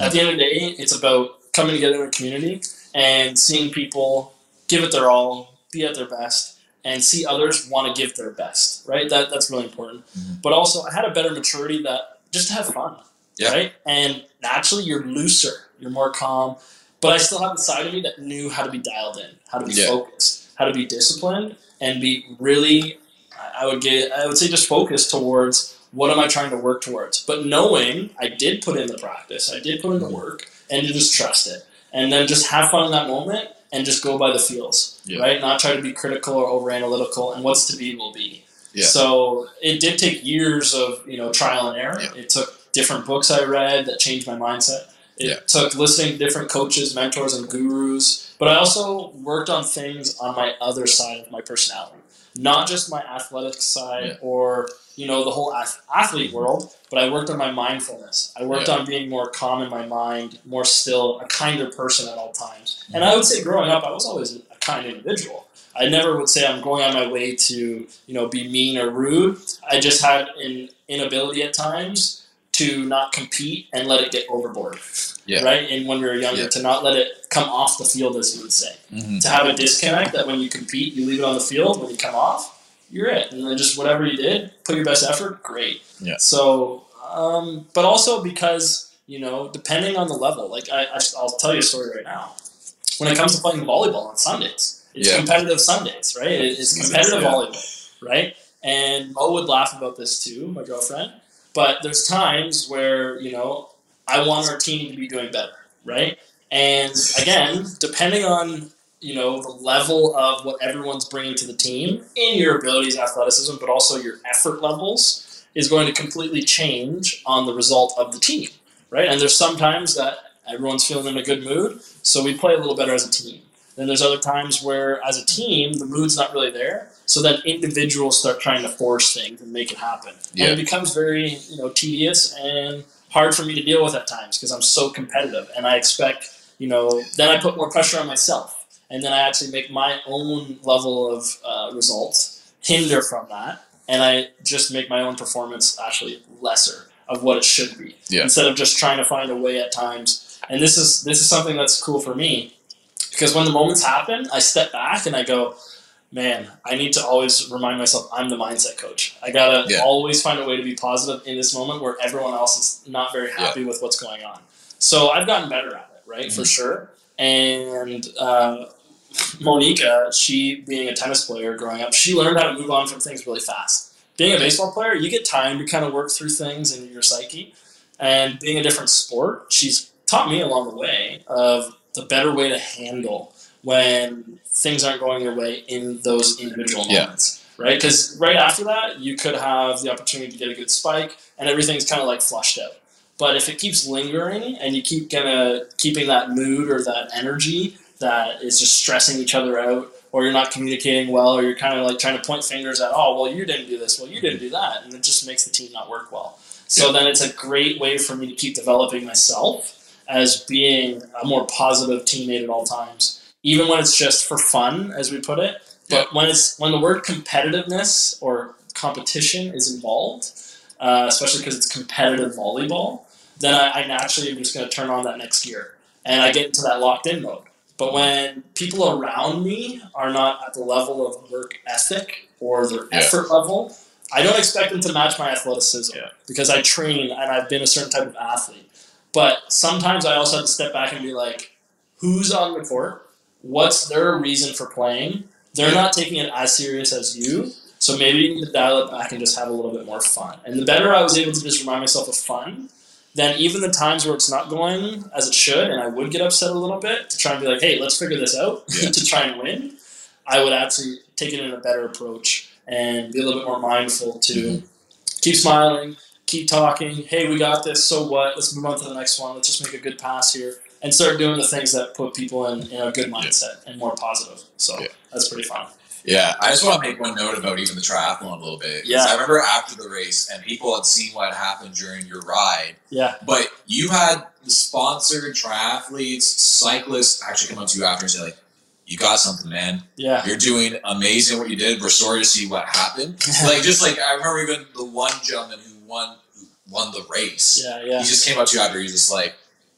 At the end of the day, it's about coming together in a community and seeing people give it their all, be at their best, and see others want to give their best. Right? That that's really important. Mhm. But also, I had a better maturity that just to have fun. Yeah. Right? And naturally, you're looser, you're more calm. But I still have the side of me that knew how to be dialed in, how to be Yeah. focused, how to be disciplined, and be really. I- I would get. I would say just focused towards what am I trying to work towards. But knowing I did put in the practice, I did put in the mm-hmm. work, and to just trust it, and then just have fun in that moment, and just go by the feels, Yeah. right? Not try to be critical or over analytical, and what's to be will be. Yeah. So it did take years of you know trial and error. Yeah. It took different books I read that changed my mindset. It took listening to different coaches, mentors, and gurus. But I also worked on things on my other side of my personality, not just my athletic side Yeah. or you know the whole athlete world. But I worked on my mindfulness. I worked Yeah. on being more calm in my mind, more still, a kinder person at all times. And mm-hmm. I would say, growing up, I was always a kind individual. I never would say I'm going on my way to, you know, be mean or rude. I just had an inability at times to not compete and let it get overboard. Yeah. Right? And when we were younger, Yeah. to not let it come off the field, as you would say. Mhm. To have a disconnect that when you compete, you leave it on the field. When you come off, you're it. And then just whatever you did, put your best effort, great. Yeah. So, um, but also because, you know, depending on the level, like I, I, I'll tell you a story right now. When it comes to playing volleyball on Sundays, it's Yeah. competitive Sundays, right? It's competitive Yeah. volleyball, right? And Mo would laugh about this too, my girlfriend. But there's times where, you know, I want our team to be doing better, right? And again, depending on, you know, the level of what everyone's bringing to the team in your abilities, athleticism, but also your effort levels is going to completely change on the result of the team, right? And there's sometimes that everyone's feeling in a good mood, so we play a little better as a team. Then there's other times where, as a team, the mood's not really there. So then individuals start trying to force things and make it happen, Yeah. and it becomes very you know tedious and hard for me to deal with at times because I'm so competitive and I expect you know then I put more pressure on myself and then I actually make my own level of uh, results hinder from that and I just make my own performance actually lesser of what it should be Yeah. instead of just trying to find a way at times and this is this is something that's cool for me because when the moments happen I step back and I go man I need to always remind myself I'm the mindset coach I gotta Yeah. always find a way to be positive in this moment where everyone else is not very happy with what's going on so I've gotten better at it right for sure and uh, Monica, she being a tennis player growing up, she learned how to move on from things really fast. Being a baseball player, you get time to kind of work through things in your psyche. And being a different sport, she's taught me along the way of the better way to handle when things aren't going your way in those individual Yeah. moments. Right? Because right after that, you could have the opportunity to get a good spike and everything's kind of like flushed out. But if it keeps lingering and you keep kind of keeping that mood or that energy that is just stressing each other out, or you're not communicating well, or you're kind of like trying to point fingers at, oh, well, you didn't do this, well, you didn't do that, and it just makes the team not work well. So then it's a great way for me to keep developing myself as being a more positive teammate at all times, even when it's just for fun, as we put it. But when it's when the word competitiveness or competition is involved, uh, especially because it's competitive volleyball, then I, I naturally am just going to turn on that next gear and I get into that locked in mode. But when people around me are not at the level of work ethic or their Yeah. effort level, I don't expect them to match my athleticism Yeah. because I train and I've been a certain type of athlete. But sometimes I also have to step back and be like, who's on the court? What's their reason for playing? They're not taking it as serious as you. So maybe you need to dial it back and just have a little bit more fun. And the better I was able to just remind myself of fun, then even the times where it's not going as it should, and I would get upset a little bit to try and be like, hey, let's figure this out Yeah. to try and win, I would actually take it in a better approach and be a little bit more mindful to Mm-hmm. keep smiling, keep talking. Hey, we got this. So what? Let's move on to the next one. Let's just make a good pass here and start doing the things that put people in, in a good mindset and more positive. So Yeah. that's pretty fun. Yeah, I just want to make one note about even the triathlon a little bit. Yeah. I remember after the race, and people had seen what happened during your ride, Yeah. but you had the sponsored triathletes, cyclists actually come up to you after and say, like, you got something, man. Yeah. You're doing amazing what you did. We're sorry to see what happened. like, just like, I remember even the one gentleman who won who won the race. Yeah. Yeah. He just came up to you after, he was just like,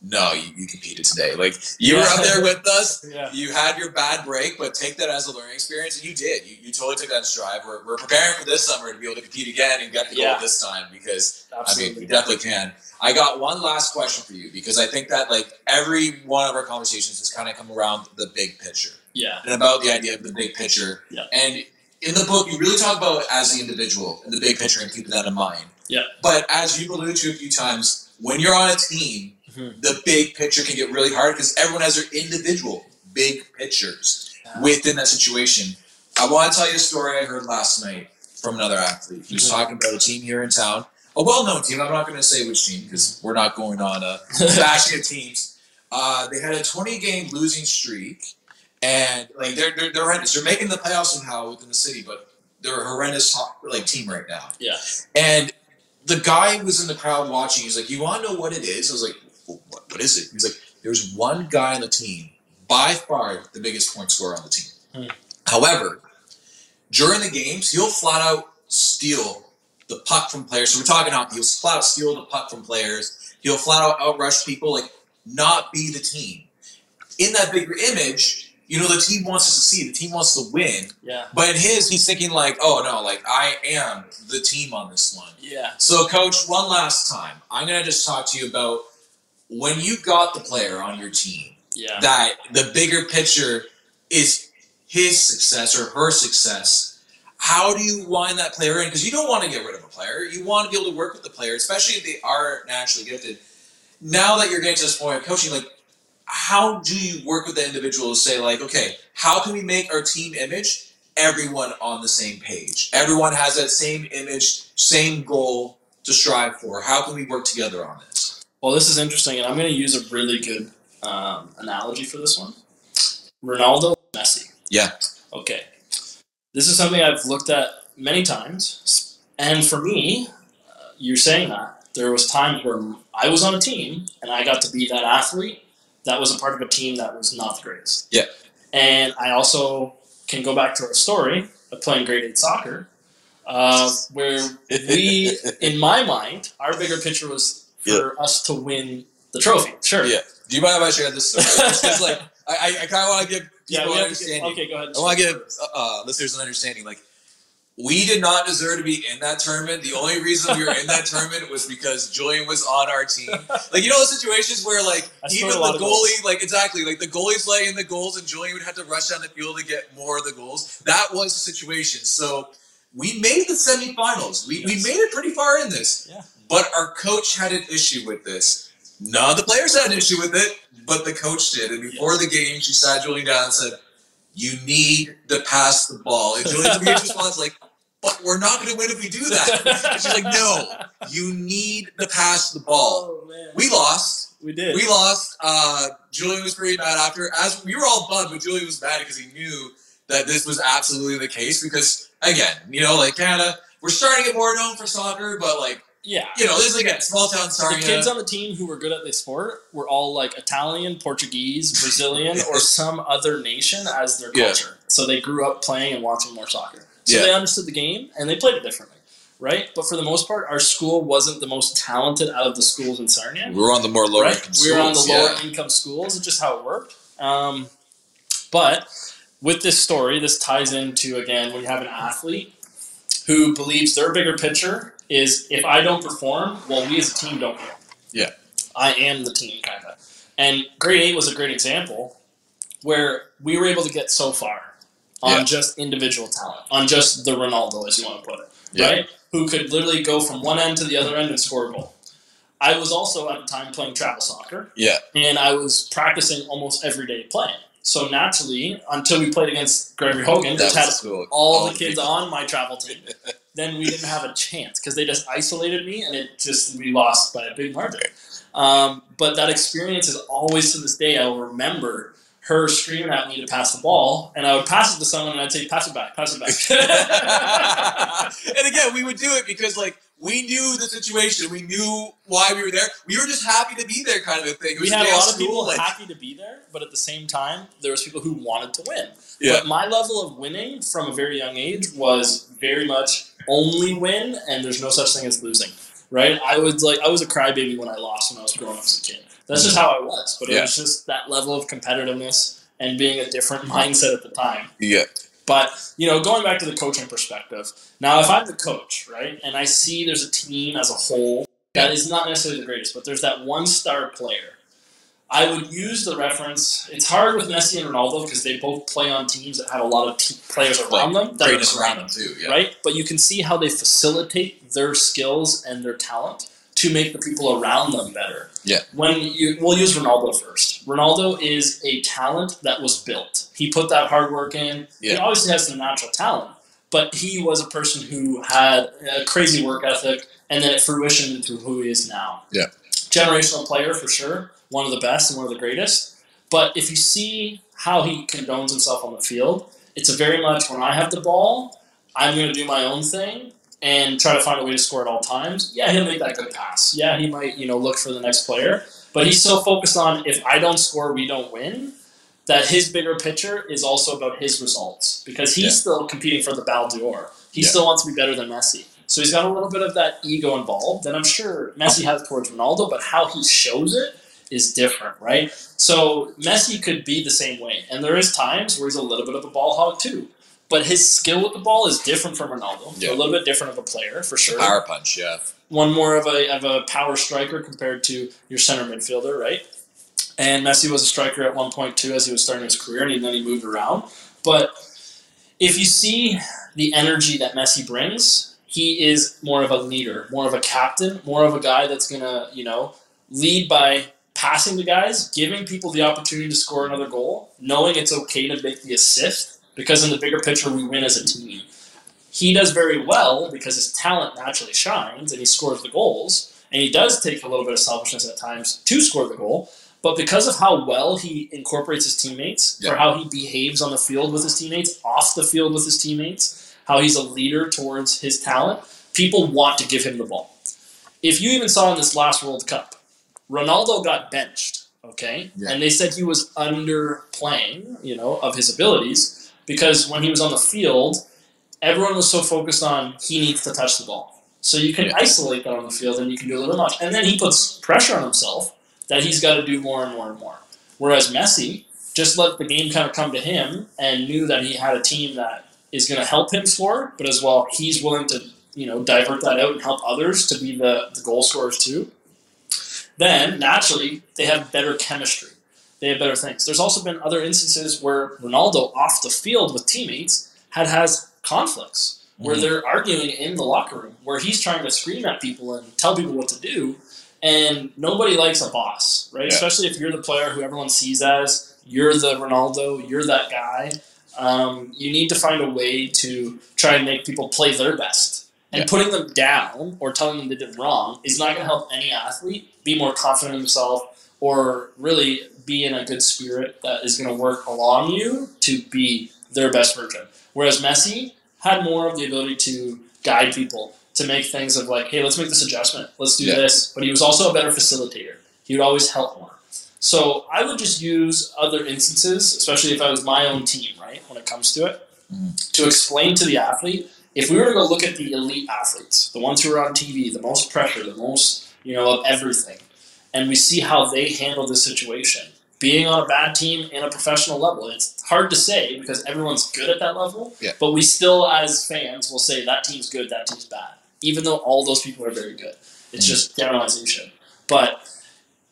no, you, you competed today. Like, you were up there with us. Yeah. You had your bad break, but take that as a learning experience, and you did. You, you totally took that in stride. We're, we're preparing for this summer to be able to compete again and get the Yeah. gold this time because I mean, Absolutely. you definitely can. I got one last question for you because I think that like every one of our conversations has kind of come around the big picture yeah. and about the idea of the big picture. Yeah. And in the book, you really talk about as the individual and the big picture and keeping that in mind. Yeah. But as you've alluded to a few times, when you're on a team, Mhm. the big picture can get really hard because everyone has their individual big pictures Yeah. within that situation. I want to tell you a story I heard last night from another athlete. He was Mhm. talking about a team here in town, a well-known team. I'm not going to say which team because we're not going on a bashing of teams. Uh, they had a 20-game losing streak, and like they're, they're they're horrendous. They're making the playoffs somehow within the city, but they're a horrendous like team right now. Yeah. And the guy was in the crowd watching. He's like, "You want to know what it is?" I was like, well, what, "What is it?" He's like, "There's one guy on the team, by far the biggest point scorer on the team. Hmm. However, during the games, he'll flat out steal the puck from players. So we're talking hockey. He'll flat out steal the puck from players. He'll flat out outrush people, like not be the team. In that bigger image, you know, the team wants to succeed. The team wants to win. Yeah. But in his, he's thinking like, oh no, like I am the team on this one. Yeah. So, coach, one last time, I'm gonna just talk to you about when you got the player on your team. Yeah. That the bigger picture is his success or her success. How do you wind that player in? Because you don't want to get rid of a player. You want to be able to work with the player, especially if they are naturally gifted. Now that you're getting to this point of coaching, like, how do you work with the individual to say, like, okay, how can we make our team image everyone on the same page? Everyone has that same image, same goal to strive for. How can we work together on this? Well, this is interesting, and I'm going to use a really good um, analogy for this one. Ronaldo, Messi. Yeah. Okay. This is something I've looked at many times, and for me, uh, you're saying that there was times where I was on a team and I got to be that athlete that was a part of a team that was not the greatest. Yeah. And I also can go back to our story of playing grade eight soccer, uh, where we, in my mind, our bigger picture was for us to win the trophy. Sure. Yeah. Do you mind if I share this story? Because like I, I, kind of want to give Yeah, people we an have to get, understanding. okay, go ahead. I want to give uh, uh, listeners an understanding. Like, we did not deserve to be in that tournament. The only reason we were in that tournament was because Julian was on our team. Like, you know, those situations where like I even scored a lot the goals. goalie, like exactly, like the goalie's laying in the goals, and Julian would have to rush down the field to get more of the goals. That was the situation. So we made the semifinals. We we made it pretty far in this. Yeah. But our coach had an issue with this. None of the players had an issue with it, but the coach did. And before the game, she sat Julian down and said, "You need to pass the ball." And Julian's immediate response like, "But we're not going to win if we do that." And she's like, "No, you need to pass the ball." Oh man, We lost. we did. We lost. Uh, Julian was pretty mad after. As we were all bummed, but Julian was mad because he knew that this was absolutely the case. Because again, you know, like Canada, we're starting to get more known for soccer, but like yeah. you know, this is again small town Sarnia. The kids on the team who were good at the sport were all like Italian, Portuguese, Brazilian, or some other nation as their Yeah. culture. So they grew up playing and watching more soccer. So Yeah. they understood the game and they played it differently, right? But for the most part, our school wasn't the most talented out of the schools in Sarnia. we were on the more lower right? income We were on the lower yeah. income schools. It's just how it worked. Um, but with this story, this ties into again when you have an athlete who believes their bigger picture is if I don't perform, well, we as a team don't win. Yeah. I am the team, kind of. And grade eight was a great example where we were able to get so far on Yeah. just individual talent, on just the Ronaldo, as you want to put it, Yeah. right? Who could literally go from one end to the other end and score a goal. I was also at the time playing travel soccer, Yeah. and I was practicing almost every day playing. So naturally, until we played against Gregory Hogan, That which had cool. all, the oh, kids people. on my travel team, then we didn't have a chance because they just isolated me, and it just we lost by a big margin. Um, but that experience is always to this day. I will remember her screaming at me to pass the ball, and I would pass it to someone, and I'd say, "Pass it back, pass it back." and again, we would do it because like we knew the situation, we knew why we were there. We were just happy to be there, kind of a thing. We had a lot of people like- happy to be there, but at the same time, there was people who wanted to win. Yeah. But my level of winning from a very young age was very much only win, and there's no such thing as losing. Right? I was like, I was a crybaby when I lost when I was growing up as a kid. That's just how I was. But it Yeah. was just that level of competitiveness and being a different mindset at the time. Yeah. But you know, going back to the coaching perspective, now if I'm the coach, right, and I see there's a team as a whole that is not necessarily the greatest, but there's that one star player, I would use the reference. It's hard with Messi and Ronaldo because they both play on teams that have a lot of te- players around them that are around them too. Yeah. right? But you can see how they facilitate their skills and their talent to make the people around them better. Yeah. When you, we'll use Ronaldo first. Ronaldo is a talent that was built. He put that hard work in. Yeah. He obviously has some natural talent, but he was a person who had a crazy work ethic, and then it fruitioned into who he is now. Yeah. Generational player for sure, one of the best and one of the greatest. But if you see how he condones himself on the field, it's a very much when I have the ball, I'm going to do my own thing and try to find a way to score at all times. Yeah, he'll make that good pass. Yeah, he might, you know, look for the next player. But he's so focused on if I don't score, we don't win, that his bigger picture is also about his results because he's Yeah. still competing for the Ballon d'Or. He Yeah. still wants to be better than Messi. So he's got a little bit of that ego involved and I'm sure Messi has towards Ronaldo, but how he shows it is different, right? So Messi could be the same way. And there is times where he's a little bit of a ball hog too. But his skill with the ball is different from Ronaldo. Yeah. A little bit different of a player for sure Power punch. Yeah. one more of a of a power striker compared to your center midfielder, right? And Messi was a striker at one point too, as he was starting his career, and then he moved around. But if you see the energy that Messi brings, he is more of a leader, more of a captain, more of a guy that's gonna, you know, lead by passing the guys, giving people the opportunity to score another goal, knowing it's okay to make the assist, because in the bigger picture we win as a team he does very well because his talent naturally shines and he scores the goals. And he does take a little bit of selfishness at times to score the goal. but because of how well he incorporates his teammates, Yeah. for how he behaves on the field with his teammates, off the field with his teammates, how he's a leader towards his talent, people want to give him the ball. If you even saw in this last World Cup, Ronaldo got benched, okay? Yeah. And they said he was underplaying, you know, of his abilities because when he was on the field, everyone was so focused on he needs to touch the ball. So you can Yeah. isolate that on the field and you can do a little much. And then he puts pressure on himself that he's got to do more and more and more. Whereas Messi just let the game kind of come to him and knew that he had a team that is going to help him score, but as well he's willing to you know divert that out and help others to be the, the goal scorers too. Then naturally they have better chemistry. They have better things. There's also been other instances where Ronaldo off the field with teammates had has conflicts where Mhm. they're arguing in the locker room, where he's trying to scream at people and tell people what to do, and nobody likes a boss, right? Yeah. Especially if you're the player who everyone sees as you're the Ronaldo, you're that guy. Um, you need to find a way to try and make people play their best. And Yeah. putting them down or telling them they did wrong is not going to help any athlete be more confident in himself or really be in a good spirit that is going to work along you to be their best version. Whereas Messi had more of the ability to guide people to make things of like, hey, let's make this adjustment, let's do Yeah. this. But he was also a better facilitator. He would always help more. So I would just use other instances, especially if I was my own team, right, when it comes to it, Mhm. to explain to the athlete. If we were to go look at the elite athletes, the ones who are on TV, the most pressure, the most, you know, of everything, and we see how they handle this situation, being on a bad team in a professional level, it's hard to say because everyone's good at that level. Yeah. But we still, as fans, will say that team's good, that team's bad, even though all those people are very good. It's Mhm. just generalization. But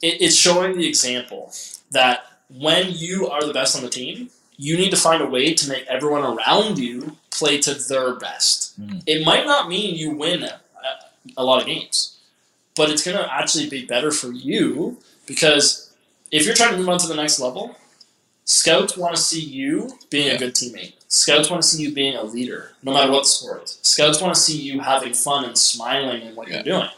it, it's showing the example that when you are the best on the team, you need to find a way to make everyone around you play to their best. Mhm. It might not mean you win a, a lot of games, but it's going to actually be better for you because if you're trying to move on to the next level, scouts want to see you being Yeah. a good teammate. Scouts want to see you being a leader, no matter what sport. Scouts want to see you having fun and smiling in what Yeah. you're doing.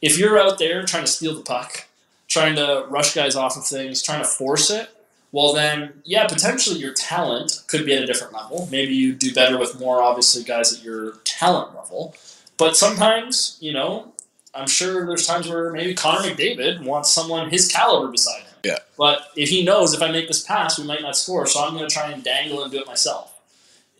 If you're out there trying to steal the puck, trying to rush guys off of things, trying to force it, well then, yeah, potentially your talent could be at a different level. Maybe you do better with more obviously guys at your talent level. But sometimes, you know, I'm sure there's times where maybe Connor McDavid wants someone his caliber beside him. But if he knows if I make this pass, we might not score, so I'm going to try and dangle and do it myself.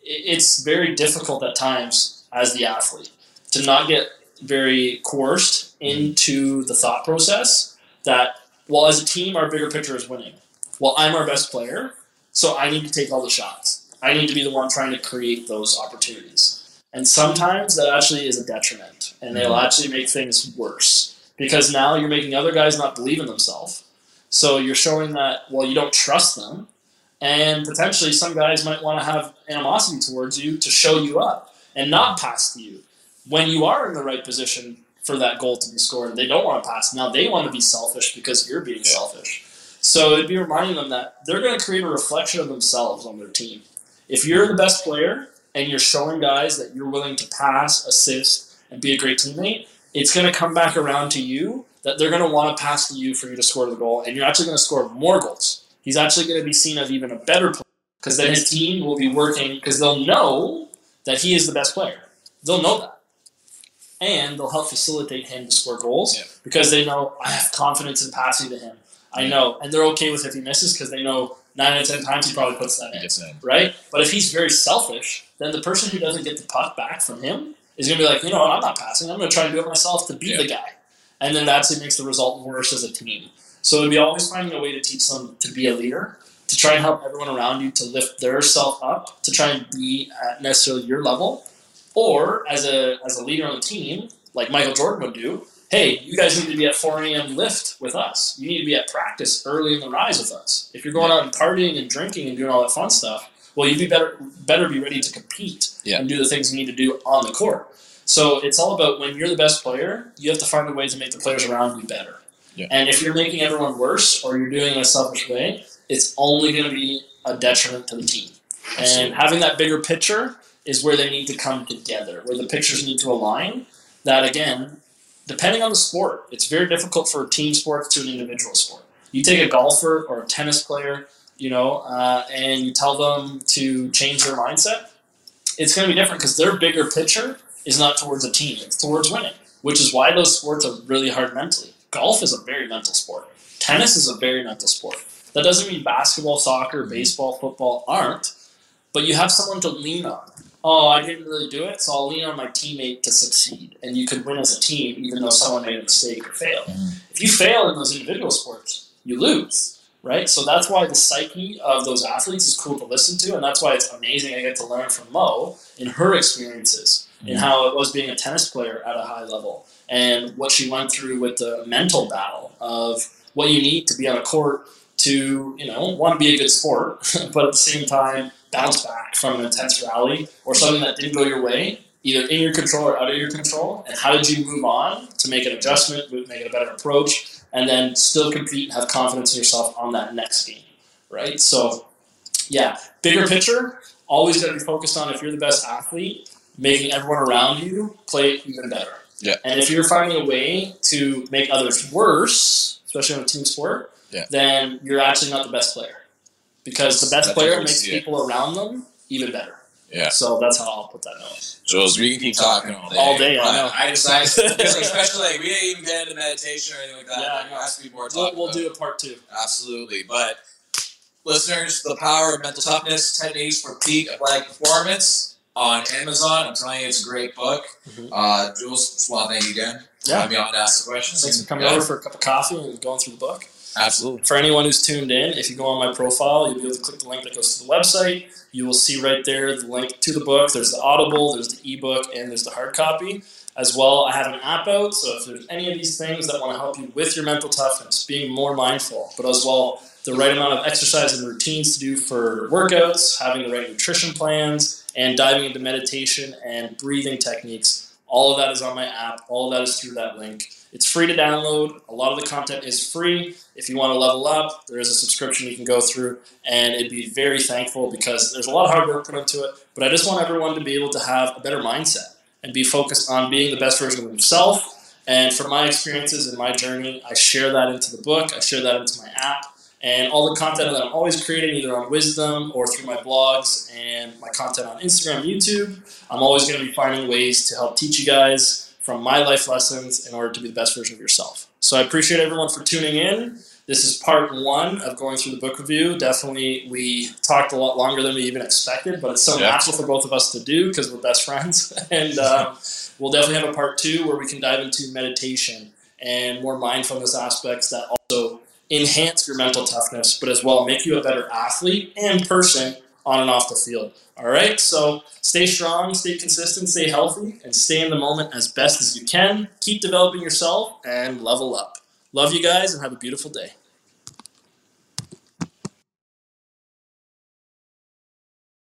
It's very difficult at times as the athlete to not get very coerced into the thought process that, well, as a team, our bigger picture is winning. Well, I'm our best player, so I need to take all the shots. I need to be the one trying to create those opportunities. And sometimes that actually is a detriment, and it'll mm-hmm. actually make things worse because now you're making other guys not believe in themselves. So you're showing that well, you don't trust them, and potentially some guys might want to have animosity towards you to show you up and not pass to you when you are in the right position for that goal to be scored. They don't want to pass. Now they want to be selfish because you're being Yeah. selfish. So it'd be reminding them that they're going to create a reflection of themselves on their team. If you're the best player and you're showing guys that you're willing to pass, assist, and be a great teammate, it's going to come back around to you that they're going to want to pass to you for you to score the goal, and you're actually going to score more goals. He's actually going to be seen as even a better player because then his team will be working because they'll know that he is the best player. They'll know that. And they'll help facilitate him to score goals Yeah. because they know I have confidence in passing to him. I know. And they're okay with if he misses because they know nine out of ten times he probably puts that in in. right? But if he's very selfish, then the person who doesn't get the puck back from him is going to be like, you know what, I'm not passing. I'm going to try and do it myself to beat Yeah. the guy. And then that's what makes the result worse as a team. So it'd be always finding a way to teach them to be a leader, to try and help everyone around you to lift their self up, to try and be at necessarily your level. Or as a, as a leader on the team, like Michael Jordan would do, hey, you guys need to be at 4 a.m. lift with us. You need to be at practice early in the rise with us. If you're going out and partying and drinking and doing all that fun stuff, well, you'd be better better be ready to compete Yeah. and do the things you need to do on the court. So it's all about when you're the best player, you have to find a way to make the players around you better. Yeah. And if you're making everyone worse or you're doing it in a selfish way, it's only going to be a detriment to the team. And having that bigger picture is where they need to come together, where the pictures need to align. That again, depending on the sport, it's very difficult for a team sports to an individual sport. You take a golfer or a tennis player, you know, uh, and you tell them to change their mindset. It's going to be different because their bigger picture is not towards a team; it's towards winning. Which is why those sports are really hard mentally. Golf is a very mental sport. Tennis is a very mental sport. That doesn't mean basketball, soccer, baseball, football aren't, but you have someone to lean on. Oh, I didn't really do it, so I'll lean on my teammate to succeed. And you could win as a team even though someone made a mistake or failed. Mhm. If you fail in those individual sports, you lose, right? So that's why the psyche of those athletes is cool to listen to, and that's why it's amazing I get to learn from Mo in her experiences and how it was being a tennis player at a high level and what she went through with the mental battle of what you need to be on a court to, you know, want to be a good sport, but at the same time bounce back from an intense rally or something that didn't go your way, either in your control or out of your control. And how did you move on to make an adjustment, make it a better approach, and then still compete and have confidence in yourself on that next game, right? So, yeah, bigger picture, always got to be focused on if you're the best athlete, making everyone around you play even better. Yeah. And if you're finding a way to make others worse, especially on a team sport, Yeah. then you're actually not the best player. Because the best That's player makes see it. people around them even better. Yeah. So that's how I'll put that note. Jules, we can keep talking all day. All day, I but know. I decided, especially like, we didn't even get into meditation or anything like that. Yeah, Like, I know. there has to be more We'll, we'll do a part two. Absolutely. But listeners, The Power of Mental Toughness Techniques for Peak Athletic Performance on Amazon. I'm telling you, it's a great book. Mhm. Uh, Jules, to thank you again. Yeah. having me on to ask the questions. Thanks for coming Yeah, over for a cup of coffee and going through the book. Absolutely. For anyone who's tuned in, if you go on my profile, you'll be able to click the link that goes to the website. You will see right there the link to the book. There's the Audible, there's the ebook, and there's the hard copy. As well, I have an app out, so if there's any of these things that want to help you with your mental toughness, being more mindful, but as well the right amount of exercise and routines to do for workouts, having the right nutrition plans, and diving into meditation and breathing techniques, all of that is on my app. All of that is through that link. It's free to download. A lot of the content is free. If you want to level up, there is a subscription you can go through, and it'd be very thankful because there's a lot of hard work put into it. But I just want everyone to be able to have a better mindset and be focused on being the best version of themselves. And from my experiences and my journey, I share that into the book. I share that into my app. And all the content that I'm always creating, either on Wisdom or through my blogs and my content on Instagram, YouTube, I'm always going to be finding ways to help teach you guys from my life lessons in order to be the best version of yourself. So I appreciate everyone for tuning in. This is part one of going through the book review. Definitely, we talked a lot longer than we even expected, but it's so Yeah. natural for both of us to do because we're best friends. and um, we'll definitely have a part two where we can dive into meditation and more mindfulness aspects that also enhance your mental toughness, but as well make you a better athlete and person on and off the field. All right, so stay strong, stay consistent, stay healthy, and stay in the moment as best as you can. Keep developing yourself and level up. Love you guys and have a beautiful day.